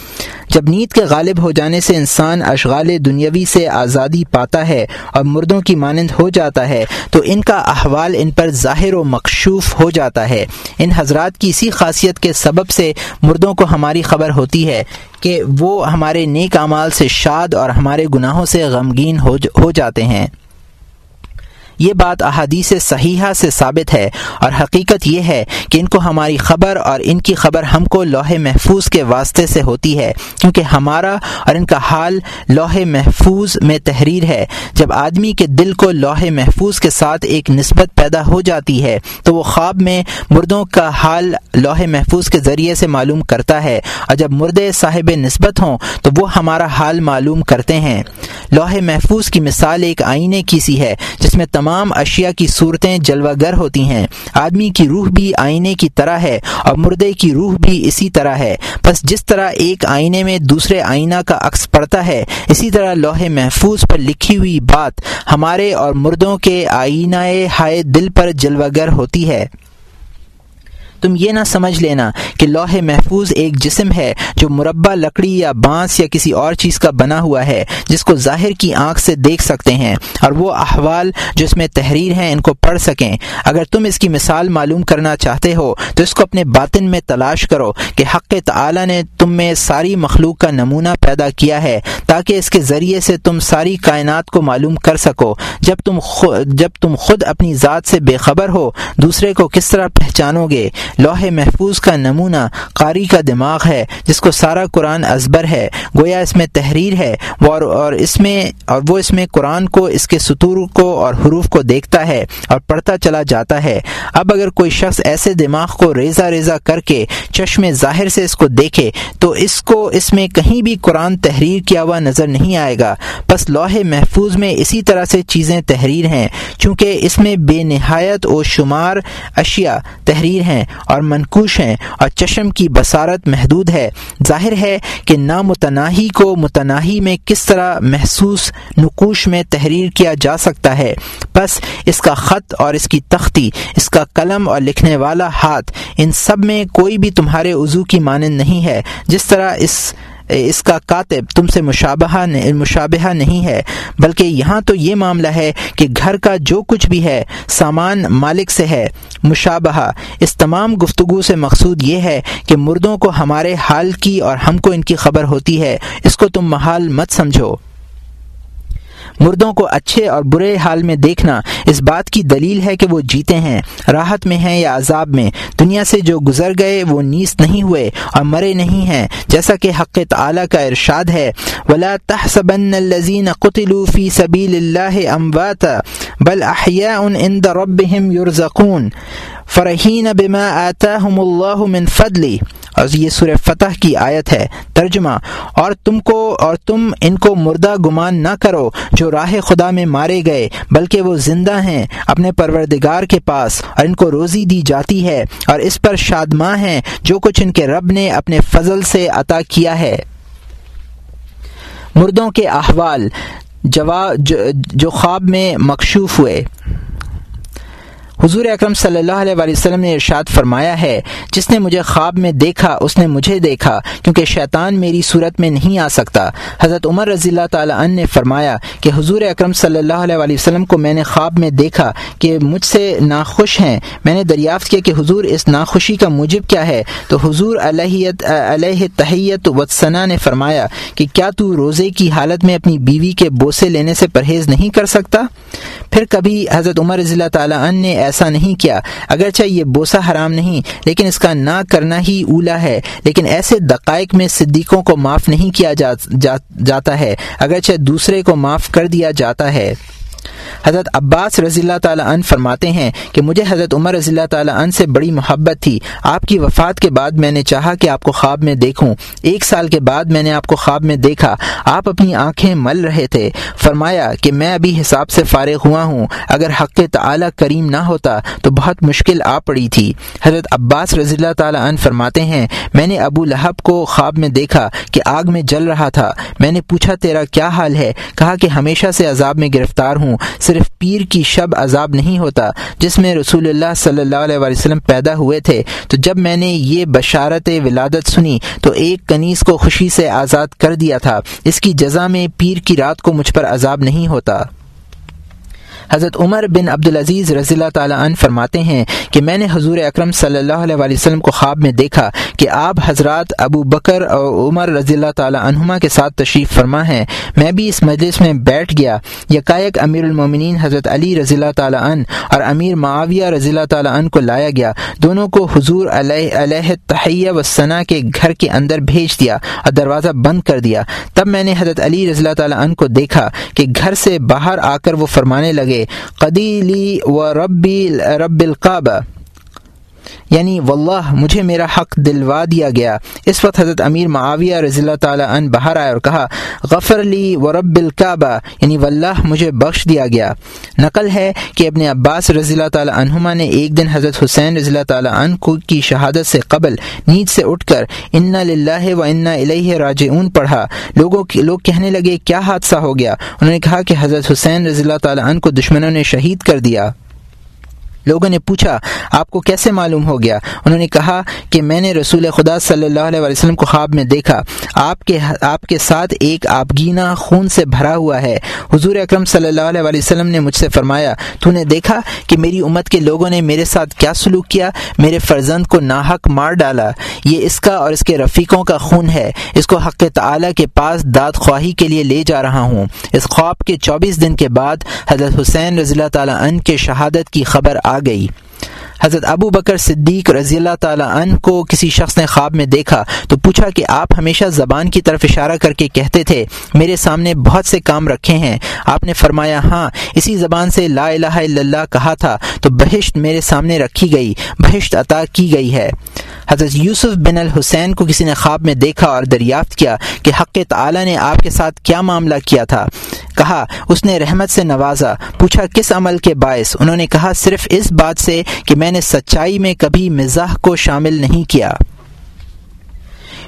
[SPEAKER 1] جب نیند کے غالب ہو جانے سے انسان اشغال دنیاوی سے آزادی پاتا ہے اور مردوں کی مانند ہو جاتا ہے، تو ان کا احوال ان پر ظاہر و مقشوف ہو جاتا ہے۔ ان حضرات کی اسی خاصیت کے سبب سے مردوں کو ہماری خبر ہوتی ہے کہ وہ ہمارے نیک اعمال سے شاد اور ہمارے گناہوں سے غمگین ہو جاتے ہیں۔ یہ بات احادیث صحیحہ سے ثابت ہے اور حقیقت یہ ہے کہ ان کو ہماری خبر اور ان کی خبر ہم کو لوہے محفوظ کے واسطے سے ہوتی ہے، کیونکہ ہمارا اور ان کا حال لوہے محفوظ میں تحریر ہے۔ جب آدمی کے دل کو لوہے محفوظ کے ساتھ ایک نسبت پیدا ہو جاتی ہے، تو وہ خواب میں مردوں کا حال لوہے محفوظ کے ذریعے سے معلوم کرتا ہے۔ اور جب مردے صاحب نسبت ہوں، تو وہ ہمارا حال معلوم کرتے ہیں۔ لوہے محفوظ کی مثال ایک آئینے کی سی ہے، جس میں تمام تمام اشیاء کی صورتیں جلوہ گر ہوتی ہیں۔ آدمی کی روح بھی آئینے کی طرح ہے اور مردے کی روح بھی اسی طرح ہے۔ بس جس طرح ایک آئینے میں دوسرے آئینہ کا عکس پڑتا ہے، اسی طرح لوہے محفوظ پر لکھی ہوئی بات ہمارے اور مردوں کے آئینہ ہائے دل پر جلوہ گر ہوتی ہے۔ تم یہ نہ سمجھ لینا کہ لوح محفوظ ایک جسم ہے جو مربع لکڑی یا بانس یا کسی اور چیز کا بنا ہوا ہے، جس کو ظاہر کی آنکھ سے دیکھ سکتے ہیں، اور وہ احوال جو اس میں تحریر ہیں، ان کو پڑھ سکیں۔ اگر تم اس کی مثال معلوم کرنا چاہتے ہو، تو اس کو اپنے باطن میں تلاش کرو کہ حق تعالی نے تم میں ساری مخلوق کا نمونہ پیدا کیا ہے، تاکہ اس کے ذریعے سے تم ساری کائنات کو معلوم کر سکو۔ جب تم خود جب تم خود اپنی ذات سے بے خبر ہو، دوسرے کو کس طرح پہچانو گے؟ لوح محفوظ کا نمونہ قاری کا دماغ ہے، جس کو سارا قرآن ازبر ہے۔ گویا اس میں تحریر ہے، اور اور اس میں اور وہ اس میں قرآن کو، اس کے سطور کو اور حروف کو دیکھتا ہے اور پڑھتا چلا جاتا ہے۔ اب اگر کوئی شخص ایسے دماغ کو ریزہ ریزہ کر کے چشم ظاہر سے اس کو دیکھے، تو اس کو اس میں کہیں بھی قرآن تحریر کیا ہوا نظر نہیں آئے گا۔ بس لوح محفوظ میں اسی طرح سے چیزیں تحریر ہیں، چونکہ اس میں بے نہایت و شمار اشیاء تحریر ہیں۔ اور منکوش ہیں اور چشم کی بصارت محدود ہے۔ ظاہر ہے کہ نامتناہی کو متناہی میں کس طرح محسوس نقوش میں تحریر کیا جا سکتا ہے۔ بس اس کا خط اور اس کی تختی، اس کا قلم اور لکھنے والا ہاتھ، ان سب میں کوئی بھی تمہارے عضو کی مانند نہیں ہے۔ جس طرح اس اس کا کاتب تم سے مشابہ مشابہ نہیں ہے، بلکہ یہاں تو یہ معاملہ ہے کہ گھر کا جو کچھ بھی ہے، سامان مالک سے ہے۔ مشابہ اس تمام گفتگو سے مقصود یہ ہے کہ مردوں کو ہمارے حال کی اور ہم کو ان کی خبر ہوتی ہے۔ اس کو تم محال مت سمجھو۔ مردوں کو اچھے اور برے حال میں دیکھنا اس بات کی دلیل ہے کہ وہ جیتے ہیں، راحت میں ہیں یا عذاب میں۔ دنیا سے جو گزر گئے وہ نیس نہیں ہوئے اور مرے نہیں ہیں، جیسا کہ حق تعلیٰ کا ارشاد ہے۔ ولا تحسبن الذين قتلوا في سبيل الله امواتا بل احياء عند ربهم يرزقون۔ فرحين بما آتاهم الله من فضله۔ اور یہ سورہ فتح کی آیت ہے۔ ترجمہ، اور تم کو، اور تم ان کو مردہ گمان نہ کرو جو راہ خدا میں مارے گئے، بلکہ وہ زندہ ہیں اپنے پروردگار کے پاس، اور ان کو روزی دی جاتی ہے، اور اس پر شادماں ہیں جو کچھ ان کے رب نے اپنے فضل سے عطا کیا ہے۔ مردوں کے احوال جو خواب میں مکشوف ہوئے۔ حضور اکرم صلی اللہ علیہ وسلم نے ارشاد فرمایا ہے، جس نے مجھے خواب میں دیکھا، اس نے مجھے دیکھا، کیونکہ شیطان میری صورت میں نہیں آ سکتا۔ حضرت عمر رضی اللہ تعالیٰ عنہ نے فرمایا کہ حضور اکرم صلی اللہ علیہ وسلم کو میں نے خواب میں دیکھا کہ مجھ سے ناخوش ہیں۔ میں نے دریافت کیا کہ حضور اس ناخوشی کا موجب کیا ہے۔ تو حضور علیہت علیہ تحیت وطثنا نے فرمایا کہ کیا تو روزے کی حالت میں اپنی بیوی کے بوسے لینے سے پرہیز نہیں کر سکتا؟ پھر کبھی حضرت عمر رضی اللہ تعالیٰ عنہ نے ایسا نہیں کیا۔ اگرچہ یہ بوسہ حرام نہیں، لیکن اس کا نہ کرنا ہی اولا ہے۔ لیکن ایسے دقائق میں صدیقوں کو معاف نہیں کیا جاتا ہے، اگرچہ دوسرے کو معاف کر دیا جاتا ہے۔ حضرت عباس رضی اللہ تعالیٰ عنہ فرماتے ہیں کہ مجھے حضرت عمر رضی اللہ تعالیٰ عنہ سے بڑی محبت تھی۔ آپ کی وفات کے بعد میں نے چاہا کہ آپ کو خواب میں دیکھوں۔ ایک سال کے بعد میں نے آپ کو خواب میں دیکھا۔ آپ اپنی آنکھیں مل رہے تھے۔ فرمایا کہ میں ابھی حساب سے فارغ ہوا ہوں۔ اگر حق تعالی کریم نہ ہوتا تو بہت مشکل آ پڑی تھی۔ حضرت عباس رضی اللہ تعالیٰ عنہ فرماتے ہیں، میں نے ابو لہب کو خواب میں دیکھا کہ آگ میں جل رہا تھا۔ میں نے پوچھا، تیرا کیا حال ہے؟ کہا کہ ہمیشہ سے عذاب میں گرفتار ہوں۔ صرف پیر کی شب عذاب نہیں ہوتا جس میں رسول اللہ صلی اللہ علیہ وسلم پیدا ہوئے تھے۔ تو جب میں نے یہ بشارت ولادت سنی تو ایک کنیز کو خوشی سے آزاد کر دیا تھا۔ اس کی جزا میں پیر کی رات کو مجھ پر عذاب نہیں ہوتا۔ حضرت عمر بن عبدالعزیز رضی اللہ تعالیٰ عنہ فرماتے ہیں کہ میں نے حضور اکرم صلی اللہ علیہ وسلم کو خواب میں دیکھا کہ آپ حضرات ابو بکر اور عمر رضی اللہ تعالیٰ عنہما کے ساتھ تشریف فرما ہیں۔ میں بھی اس مجلس میں بیٹھ گیا۔ یکایک امیر المومنین حضرت علی رضی اللہ تعالیٰ عنہ اور امیر معاویہ رضی اللہ تعالیٰ عنہ کو لایا گیا۔ دونوں کو حضور علیہ علیہ تحیہ و ثنا کے گھر کے اندر بھیج دیا اور دروازہ بند کر دیا۔ تب میں نے حضرت علی رضی اللہ تعالیٰ عنہ کو دیکھا کہ گھر سے باہر آ کر وہ فرمانے لگے قدیلی و ربی رب القعبہ۔ یعنی واللہ مجھے میرا حق دلوا دیا گیا۔ اس وقت حضرت امیر معاویہ رضی اللہ تعالیٰ عنہ باہر آئے اور کہا، غفر لی و رب یعنی واللہ مجھے بخش دیا گیا۔ نقل ہے کہ ابن عباس رضی اللہ تعالیٰ عنہما نے ایک دن حضرت حسین رضی اللہ تعالیٰ عنہ کی شہادت سے قبل نیند سے اٹھ کر ان للہ و انا الیہ راجعون پڑھا۔ لوگوں لوگ کہنے لگے، کیا حادثہ ہو گیا؟ انہوں نے کہا کہ حضرت حسین رضی اللہ تعالیٰ عنہ کو دشمنوں نے شہید کر دیا۔ لوگوں نے پوچھا، آپ کو کیسے معلوم ہو گیا؟ انہوں نے کہا کہ میں نے رسول خدا صلی اللہ علیہ وسلم کو خواب میں دیکھا۔ آپ کے آپ کے ساتھ ایک آبگینہ خون سے بھرا ہوا ہے۔ حضور اکرم صلی اللہ علیہ وسلم نے مجھ سے فرمایا، تو نے دیکھا کہ میری امت کے لوگوں نے میرے ساتھ کیا سلوک کیا؟ میرے فرزند کو ناحق مار ڈالا۔ یہ اس کا اور اس کے رفیقوں کا خون ہے۔ اس کو حق تعلیٰ کے پاس داد خواہی کے لیے لے جا رہا ہوں۔ اس خواب کے چوبیس دن کے بعد حضرت حسین رضی اللہ تعالیٰ عنہ کے شہادت کی خبر آ گئی۔ حضرت ابو بکر صدیق رضی اللہ تعالیٰ عنہ کو کسی شخص نے خواب میں دیکھا تو پوچھا کہ آپ ہمیشہ زبان کی طرف اشارہ کر کے کہتے تھے، میرے سامنے بہت سے کام رکھے ہیں۔ آپ نے فرمایا ہاں اسی زبان سے لا الہ الا اللہ کہا تھا، تو بہشت میرے سامنے رکھی گئی، بہشت عطا کی گئی ہے۔ حضرت یوسف بن الحسین کو کسی نے خواب میں دیکھا اور دریافت کیا کہ حق تعالی نے آپ کے ساتھ کیا معاملہ کیا تھا۔ کہا، اس نے رحمت سے نوازا، پوچھا، کس عمل کے باعث؟ انہوں نے کہا، صرف اس بات سے کہ میں نے سچائی میں کبھی مزاح کو شامل نہیں کیا۔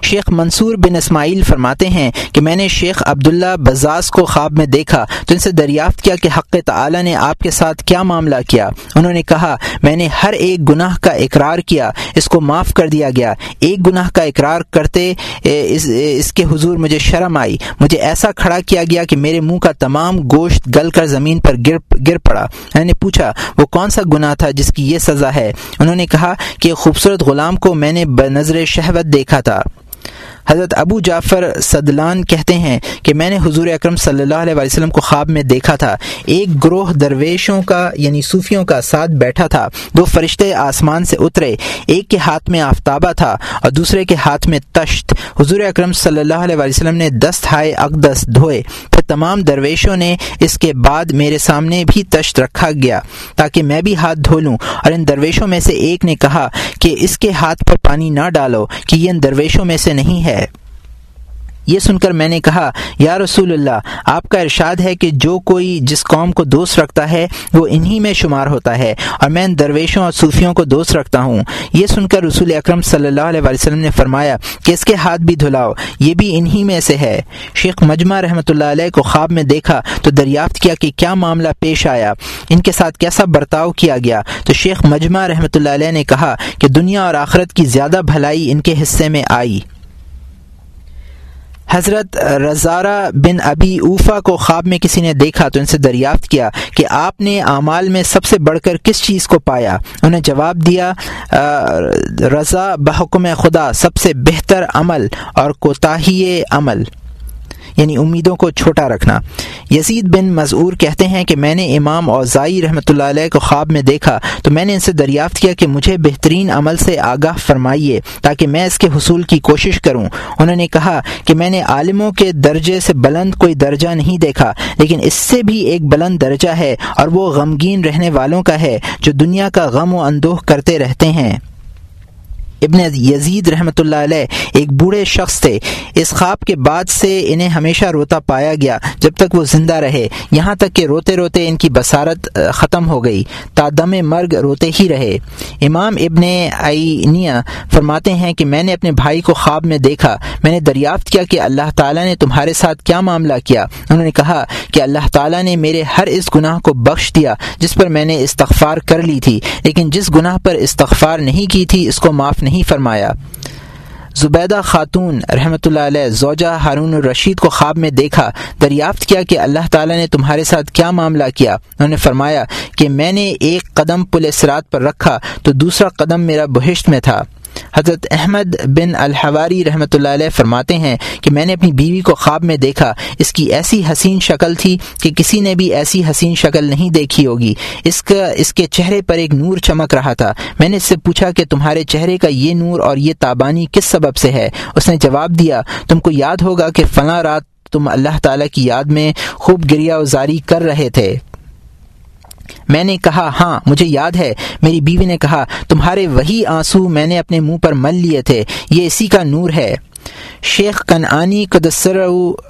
[SPEAKER 1] شیخ منصور بن اسماعیل فرماتے ہیں کہ میں نے شیخ عبداللہ بزاز کو خواب میں دیکھا، تو ان سے دریافت کیا کہ حق تعالی نے آپ کے ساتھ کیا معاملہ کیا۔ انہوں نے کہا، میں نے ہر ایک گناہ کا اقرار کیا، اس کو معاف کر دیا گیا۔ ایک گناہ کا اقرار کرتے اس اس کے حضور مجھے شرم آئی۔ مجھے ایسا کھڑا کیا گیا کہ میرے منہ کا تمام گوشت گل کر زمین پر گر گر پڑا۔ میں نے پوچھا، وہ کون سا گناہ تھا جس کی یہ سزا ہے؟ انہوں نے کہا کہ خوبصورت غلام کو میں نے بنظر شہوت دیکھا تھا۔ حضرت ابو جعفر صدلان کہتے ہیں کہ میں نے حضور اکرم صلی اللہ علیہ وسلم کو خواب میں دیکھا تھا۔ ایک گروہ درویشوں کا یعنی صوفیوں کا ساتھ بیٹھا تھا۔ دو فرشتے آسمان سے اترے۔ ایک کے ہاتھ میں آفتابہ تھا اور دوسرے کے ہاتھ میں تشت۔ حضور اکرم صلی اللہ علیہ وسلم نے دست ہائے اقدس دھوئے۔ پھر تمام درویشوں نے اس کے بعد میرے سامنے بھی تشت رکھا گیا تاکہ میں بھی ہاتھ دھو لوں۔ اور ان درویشوں میں سے ایک نے کہا کہ اس کے ہاتھ پر پانی نہ ڈالو کہ یہ ان درویشوں میں سے نہیں ہے۔ یہ سن کر میں نے کہا، یا رسول اللہ، آپ کا ارشاد ہے کہ جو کوئی جس قوم کو دوست رکھتا ہے، وہ انہی میں شمار ہوتا ہے۔ اور میں ان درویشوں اور صوفیوں کو دوست رکھتا ہوں۔ یہ سن کر رسول اکرم صلی اللہ علیہ وسلم نے فرمایا کہ اس کے ہاتھ بھی دھلاؤ، یہ بھی انہی میں سے ہے۔ شیخ مجمع رحمۃ اللہ علیہ کو خواب میں دیکھا تو دریافت کیا کہ کیا معاملہ پیش آیا۔ ان کے ساتھ کیسا برتاؤ کیا گیا؟ تو شیخ مجمع رحمۃ اللہ علیہ نے کہا کہ دنیا اور آخرت کی زیادہ بھلائی ان کے حصے میں آئی۔ حضرت رضارہ بن ابی اوفا کو خواب میں کسی نے دیکھا تو ان سے دریافت کیا کہ آپ نے اعمال میں سب سے بڑھ کر کس چیز کو پایا؟ انہیں جواب دیا رضا بحکم خدا، سب سے بہتر عمل اور کوتاہی عمل۔ یعنی امیدوں کو چھوٹا رکھنا۔ یزید بن مضعور کہتے ہیں کہ میں نے امام اوزائی رحمۃ اللہ علیہ کو خواب میں دیکھا تو میں نے ان سے دریافت کیا کہ مجھے بہترین عمل سے آگاہ فرمائیے تاکہ میں اس کے حصول کی کوشش کروں۔ انہوں نے کہا کہ میں نے عالموں کے درجے سے بلند کوئی درجہ نہیں دیکھا، لیکن اس سے بھی ایک بلند درجہ ہے اور وہ غمگین رہنے والوں کا ہے جو دنیا کا غم و اندوہ کرتے رہتے ہیں۔ ابن یزید رحمۃ اللہ علیہ ایک بوڑھے شخص تھے۔ اس خواب کے بعد سے انہیں ہمیشہ روتا پایا گیا۔ جب تک وہ زندہ رہے، یہاں تک کہ روتے روتے ان کی بصارت ختم ہو گئی۔ تادم مرگ روتے ہی رہے۔ امام ابن عینیا فرماتے ہیں کہ میں نے اپنے بھائی کو خواب میں دیکھا۔ میں نے دریافت کیا کہ اللہ تعالیٰ نے تمہارے ساتھ کیا معاملہ کیا۔ انہوں نے کہا کہ اللہ تعالیٰ نے میرے ہر اس گناہ کو بخش دیا، جس پر میں نے استغفار کر لی تھی۔ لیکن جس گناہ پر استغفار نہیں کی تھی، اس کو معاف نہیں نہیں فرمایا۔ زبیدہ خاتون رحمۃ اللہ علیہ زوجہ ہارون الرشید کو خواب میں دیکھا، دریافت کیا کہ اللہ تعالیٰ نے تمہارے ساتھ کیا معاملہ کیا۔ انہوں نے فرمایا کہ میں نے ایک قدم پل سرات پر رکھا تو دوسرا قدم میرا بہشت میں تھا۔ حضرت احمد بن الحواری رحمۃ اللہ علیہ فرماتے ہیں کہ میں نے اپنی بیوی کو خواب میں دیکھا، اس کی ایسی حسین شکل تھی کہ کسی نے بھی ایسی حسین شکل نہیں دیکھی ہوگی۔ اس کا، اس کے چہرے پر ایک نور چمک رہا تھا۔ میں نے اس سے پوچھا کہ تمہارے چہرے کا یہ نور اور یہ تابانی کس سبب سے ہے؟ اس نے جواب دیا، تم کو یاد ہوگا کہ فلاں رات تم اللہ تعالیٰ کی یاد میں خوب گریا ازاری کر رہے تھے۔ میں نے کہا ہاں مجھے یاد ہے. میری بیوی نے کہا، تمہارے وہی آنسو میں نے اپنے منہ پر مل لیے تھے، یہ اسی کا نور ہے. شیخ کنعانی قدسر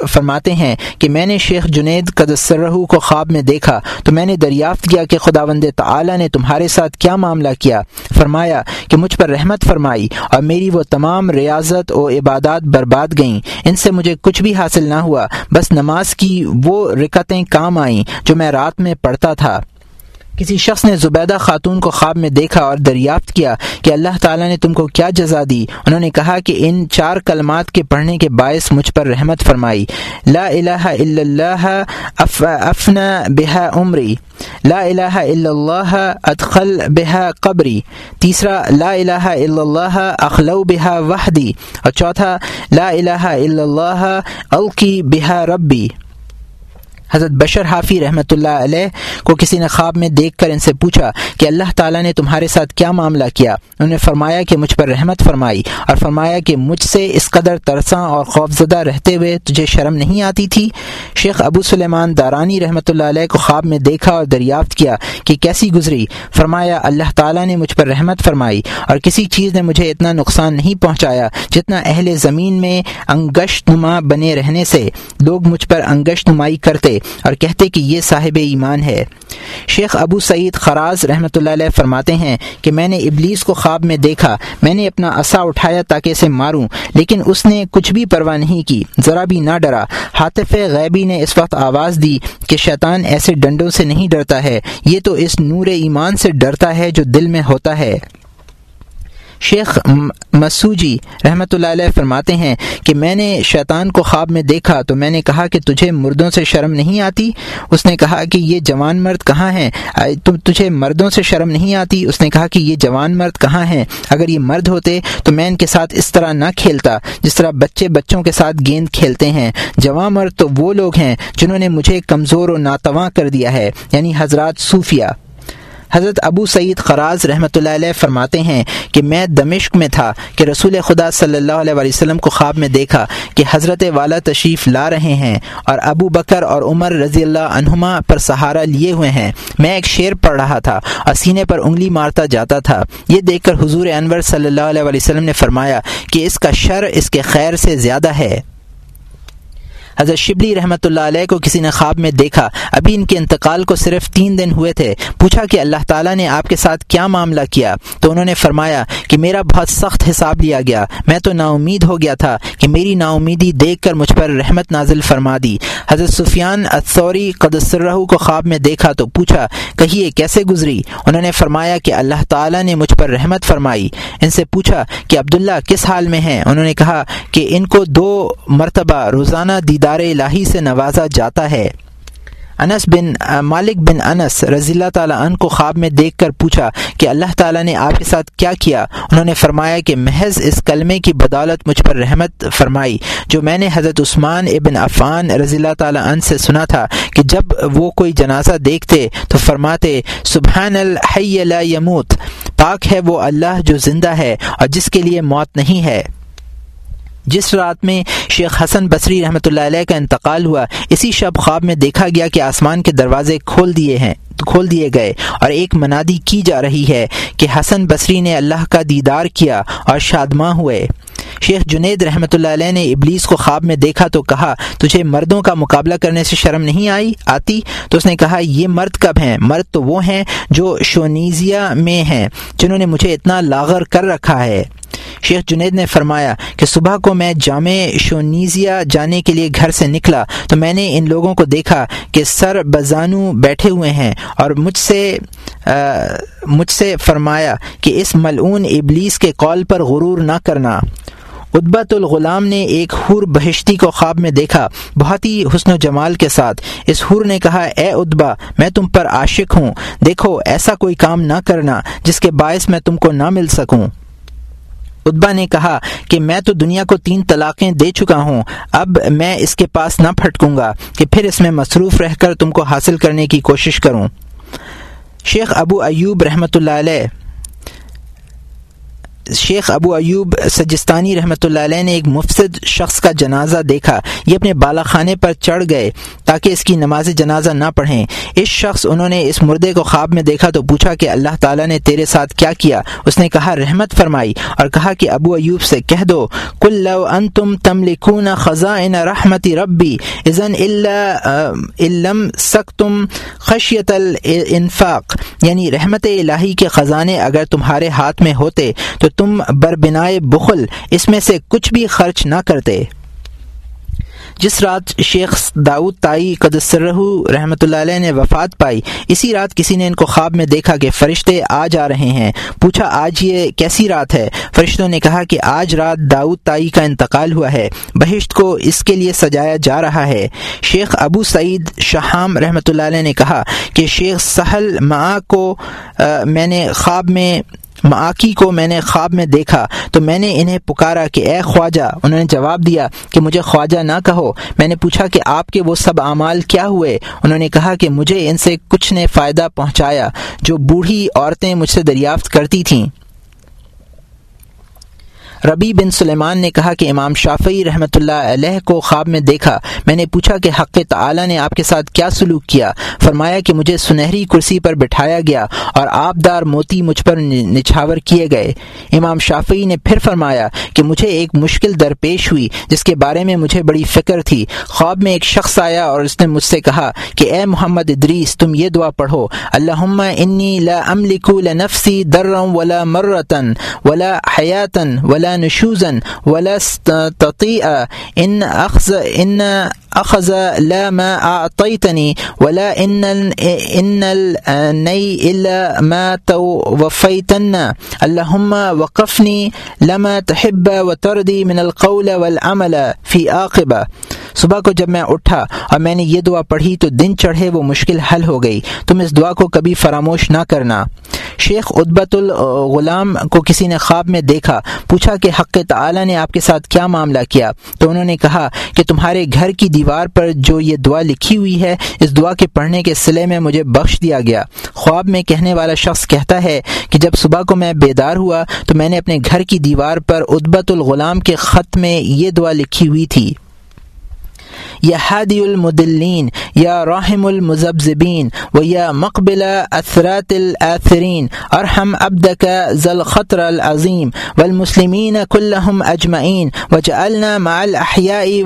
[SPEAKER 1] فرماتے ہیں کہ میں نے شیخ جنید قدسر کو خواب میں دیکھا، تو میں نے دریافت کیا کہ خدا وند تعلیٰ نے تمہارے ساتھ کیا معاملہ کیا۔ فرمایا کہ مجھ پر رحمت فرمائی اور میری وہ تمام ریاضت و عبادات برباد گئیں۔ ان سے مجھے کچھ بھی حاصل نہ ہوا، بس نماز کی وہ رکتیں کام آئیں جو میں رات میں پڑھتا تھا۔ کسی شخص نے زبیدہ خاتون کو خواب میں دیکھا اور دریافت کیا کہ اللہ تعالیٰ نے تم کو کیا جزا دی؟ انہوں نے کہا کہ ان چار کلمات کے پڑھنے کے باعث مجھ پر رحمت فرمائی۔ لا الہ الا اللہ افنا بہا عمری۔ لا الہ الا اللہ ادخل بہا قبری۔ تیسرا، لا الہ الا اللہ اخلو بہا وحدی۔ اور چوتھا، لا الہ الا اللہ القی بہا ربی۔ حضرت بشر حافی رحمۃ اللہ علیہ کو کسی نے خواب میں دیکھ کر ان سے پوچھا کہ اللہ تعالیٰ نے تمہارے ساتھ کیا معاملہ کیا؟ انہوں نے فرمایا کہ مجھ پر رحمت فرمائی اور فرمایا کہ مجھ سے اس قدر ترساں اور خوفزدہ رہتے ہوئے تجھے شرم نہیں آتی تھی؟ شیخ ابو سلیمان دارانی رحمۃ اللہ علیہ کو خواب میں دیکھا اور دریافت کیا کہ کیسی گزری؟ فرمایا، اللہ تعالیٰ نے مجھ پر رحمت فرمائی اور کسی چیز نے مجھے اتنا نقصان نہیں پہنچایا جتنا اہل زمین میں انگشت نما بنے رہنے سے۔ لوگ مجھ پر انگشت نمائی کرتے اور کہتے کہ یہ صاحب ایمان ہے۔ شیخ ابو سعید خراز رحمۃ اللہ علیہ فرماتے ہیں کہ میں نے ابلیس کو خواب میں دیکھا، میں نے اپنا عصا اٹھایا تاکہ اسے ماروں، لیکن اس نے کچھ بھی پرواہ نہیں کی، ذرا بھی نہ ڈرا۔ حاطف غیبی نے اس وقت آواز دی کہ شیطان ایسے ڈنڈوں سے نہیں ڈرتا ہے، یہ تو اس نور ایمان سے ڈرتا ہے جو دل میں ہوتا ہے۔ شیخ مسوجی رحمۃ اللہ علیہ فرماتے ہیں کہ میں نے شیطان کو خواب میں دیکھا تو میں نے کہا کہ تجھے مردوں سے شرم نہیں آتی؟ اس نے کہا کہ یہ جوان مرد کہاں ہیں؟ تجھے مردوں سے شرم نہیں آتی؟ اس نے کہا کہ یہ جوان مرد کہاں ہیں؟ اگر یہ مرد ہوتے تو میں ان کے ساتھ اس طرح نہ کھیلتا، جس طرح بچے بچوں کے ساتھ گیند کھیلتے ہیں۔ جوان مرد تو وہ لوگ ہیں جنہوں نے مجھے کمزور و ناتواں کر دیا ہے یعنی حضرات صوفیہ۔ حضرت ابو سعید خراز رحمۃ اللہ علیہ فرماتے ہیں کہ میں دمشق میں تھا کہ رسول خدا صلی اللہ علیہ وسلم کو خواب میں دیکھا کہ حضرت والا تشریف لا رہے ہیں اور ابو بکر اور عمر رضی اللہ عنہما پر سہارا لیے ہوئے ہیں۔ میں ایک شعر پڑھ رہا تھا اور سینے پر انگلی مارتا جاتا تھا۔ یہ دیکھ کر حضور انور صلی اللہ علیہ وسلم نے فرمایا کہ اس کا شر اس کے خیر سے زیادہ ہے۔ حضرت شبلی رحمۃ اللہ علیہ کو کسی نے خواب میں دیکھا۔ ابھی ان کے انتقال کو صرف تین دن ہوئے تھے۔ پوچھا کہ اللہ تعالیٰ نے آپ کے ساتھ کیا معاملہ کیا؟ تو انہوں نے فرمایا کہ میرا بہت سخت حساب لیا گیا۔ میں تو نا امید ہو گیا تھا کہ میری نا امیدی دیکھ کر مجھ پر رحمت نازل فرما دی۔ حضرت سفیان اطوری قدسرہ کو خواب میں دیکھا تو پوچھا، کہیے، کیسے گزری؟ انہوں نے فرمایا کہ اللہ تعالیٰ نے مجھ پر رحمت فرمائی۔ ان سے پوچھا کہ عبداللہ کس حال میں ہیں؟ انہوں نے کہا کہ ان کو دو مرتبہ روزانہ دیدار الہی سے نوازا جاتا ہے۔ انس بن، مالک بن انس رضی اللہ تعالیٰ عنہ کو خواب میں دیکھ کر پوچھا کہ اللہ تعالیٰ نے آپ کے ساتھ کیا کیا؟ انہوں نے فرمایا کہ محض اس کلمے کی بدولت مجھ پر رحمت فرمائی۔ جو میں نے حضرت عثمان ابن عفان رضی اللہ تعالیٰ عنہ سے سنا تھا کہ جب وہ کوئی جنازہ دیکھتے تو فرماتے سبحان الحی لا یموت پاک ہے وہ اللہ جو زندہ ہے اور جس کے لیے موت نہیں ہے۔ جس رات میں شیخ حسن بصری رحمۃ اللہ علیہ کا انتقال ہوا، اسی شب خواب میں دیکھا گیا کہ آسمان کے دروازے کھول دیے ہیں، کھول دیے گئے اور ایک منادی کی جا رہی ہے کہ حسن بصری نے اللہ کا دیدار کیا اور شادماں ہوئے۔ شیخ جنید رحمۃ اللہ علیہ نے ابلیس کو خواب میں دیکھا تو کہا، تجھے مردوں کا مقابلہ کرنے سے شرم نہیں آئی؟ آتی؟ تو اس نے کہا، یہ مرد کب ہیں؟ مرد تو وہ ہیں جو شونیزیا میں ہیں، جنہوں نے مجھے اتنا لاغر کر رکھا ہے۔ شیخ جنید نے فرمایا کہ صبح کو میں جامع شونیزیا جانے کے لیے گھر سے نکلا تو میں نے ان لوگوں کو دیکھا کہ سر بزانو بیٹھے ہوئے ہیں اور مجھ سے مجھ سے فرمایا کہ اس ملعون ابلیس کے کال پر غرور نہ کرنا۔ ادبت الغلام نے ایک حور بہشتی کو خواب میں دیکھا، بہت ہی حسن و جمال کے ساتھ۔ اس حور نے کہا، اے ادبا میں تم پر عاشق ہوں۔ دیکھو، ایسا کوئی کام نہ کرنا جس کے باعث میں تم کو نہ مل سکوں۔ ادبا نے کہا کہ میں تو دنیا کو تین طلاقیں دے چکا ہوں، اب میں اس کے پاس نہ پھٹکوں گا کہ پھر اس میں مصروف رہ کر تم کو حاصل کرنے کی کوشش کروں۔ شیخ ابو ایوب رحمۃ اللہ علیہ شیخ ابو ایوب سجستانی رحمۃ اللہ علیہ نے ایک مفسد شخص کا جنازہ دیکھا۔ یہ اپنے بالا خانے پر چڑھ گئے تاکہ اس کی نماز جنازہ نہ پڑھیں۔ اس شخص انہوں نے اس مردے کو خواب میں دیکھا تو پوچھا کہ اللہ تعالیٰ نے تیرے ساتھ کیا کیا؟ اس نے کہا، رحمت فرمائی اور کہا کہ ابو ایوب سے کہہ دو کل لو ان تم تم لکھون خزاں رحمتی ربی ازن علم سک تم خشیت الانفاق۔ یعنی رحمت الہی کے خزانے اگر تمہارے ہاتھ میں ہوتے تو تم بربنائے بخل، اس میں سے کچھ بھی خرچ نہ کرتے۔ جس رات شیخ داؤد تائی قدسرہ رحمۃ اللہ علیہ نے وفات پائی، اسی رات کسی نے ان کو خواب میں دیکھا کہ فرشتے آ جا رہے ہیں۔ پوچھا، آج یہ کیسی رات ہے؟ فرشتوں نے کہا کہ آج رات داؤد تائی کا انتقال ہوا ہے، بہشت کو اس کے لیے سجایا جا رہا ہے۔ شیخ ابو سعید شہام رحمۃ اللہ علیہ نے کہا کہ شیخ سہل ماں کو میں نے خواب میں معاقی کو میں نے خواب میں دیکھا، تو میں نے انہیں پکارا کہ اے خواجہ، انہوں نے جواب دیا کہ مجھے خواجہ نہ کہو۔ میں نے پوچھا کہ آپ کے وہ سب اعمال کیا ہوئے؟ انہوں نے کہا کہ مجھے ان سے کچھ نے فائدہ پہنچایا، جو بوڑھی عورتیں مجھ سے دریافت کرتی تھیں۔ ربی بن سلیمان نے کہا کہ امام شافعی رحمۃ اللہ علیہ کو خواب میں دیکھا۔ میں نے پوچھا کہ حق تعالی نے آپ کے ساتھ کیا سلوک کیا؟ فرمایا کہ مجھے سنہری کرسی پر بٹھایا گیا اور آپ دار موتی مجھ پر نچھاور کیے گئے۔ امام شافعی نے پھر فرمایا کہ مجھے ایک مشکل درپیش ہوئی جس کے بارے میں مجھے بڑی فکر تھی۔ خواب میں ایک شخص آیا اور اس نے مجھ سے کہا کہ اے محمد ادریس، تم یہ دعا پڑھو۔ اللہ انی لا املک لنفسی درم ولا مرتن ولا حیاتن ولا نشوزا ولا تطيء إن أخذ إن أخذ لا ما أعطيتني ولا إن إن الني إلا ما توفيتنا اللهم وقفني لما تحب وترضي من القول والعمل في عاقبة. صبح کو جب میں اٹھا اور میں نے یہ دعا پڑھی تو دن چڑھے وہ مشکل حل ہو گئی. تم اس دعا کو کبھی فراموش نہ کرنا. شیخ ادبت الغلام کو کسی نے خواب میں دیکھا، پوچھا کہ حق تعالی نے آپ کے ساتھ کیا معاملہ کیا؟ تو انہوں نے کہا کہ تمہارے گھر کی دیوار پر جو یہ دعا لکھی ہوئی ہے، اس دعا کے پڑھنے کے سلے میں مجھے بخش دیا گیا۔ خواب میں کہنے والا شخص کہتا ہے کہ جب صبح کو میں بیدار ہوا تو میں نے اپنے گھر کی دیوار پر ادبت الغلام کے خط میں یہ دعا لکھی ہوئی تھی۔ یا حادی المدلین، یا راہم المذبذبین، و یا مقبل اثرات الآثرین، ارحم ابدك ذا الخطر العظیم، والمسلمین كلهم اجمعین، وجعلنا مع الاحیاء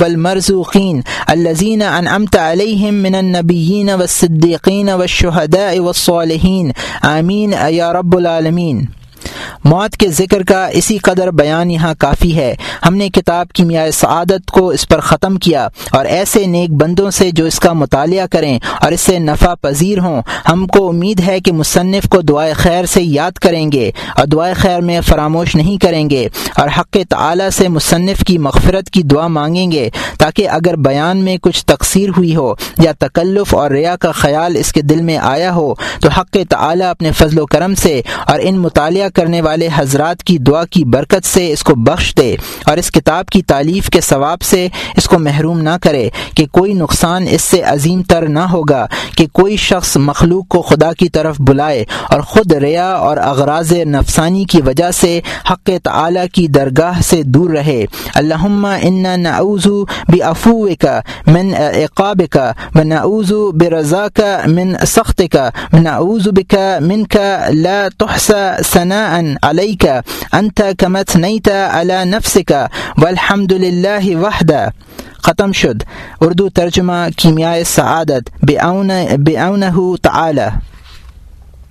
[SPEAKER 1] والمرزوقین الذين انعمت عليهم من النبيين والصديقين والشهداء والصالحين آمین، یا رب العالمین. موت کے ذکر کا اسی قدر بیان یہاں کافی ہے۔ ہم نے کتاب کیمیائے سعادت کو اس پر ختم کیا اور ایسے نیک بندوں سے جو اس کا مطالعہ کریں اور اس سے نفع پذیر ہوں، ہم کو امید ہے کہ مصنف کو دعائے خیر سے یاد کریں گے اور دعائے خیر میں فراموش نہیں کریں گے اور حق تعلیٰ سے مصنف کی مغفرت کی دعا مانگیں گے تاکہ اگر بیان میں کچھ تقسیر ہوئی ہو یا تکلف اور ریا کا خیال اس کے دل میں آیا ہو تو حق تعلیٰ اپنے فضل و کرم سے اور ان مطالعہ کرنے والے حضرات کی دعا کی برکت سے اس کو بخش دے اور اس کتاب کی تعلیف کے ثواب سے اس کو محروم نہ کرے کہ کوئی نقصان اس سے عظیم تر نہ ہوگا کہ کوئی شخص مخلوق کو خدا کی طرف بلائے اور خود ریا اور اغراض نفسانی کی وجہ سے حق تعالی کی درگاہ سے دور رہے۔ اللہم انا نعوذ بافو کا من اقاب کا و نعوذ برضا کا من سخت کا نعوذ بکا من کا لا تحسا ثناء عليك. أنت كما ثنيت على نفسك. والحمد لله وحده. ختم شد. اردو ترجمہ کیمیائے سعادت. بے اون بے تعالی.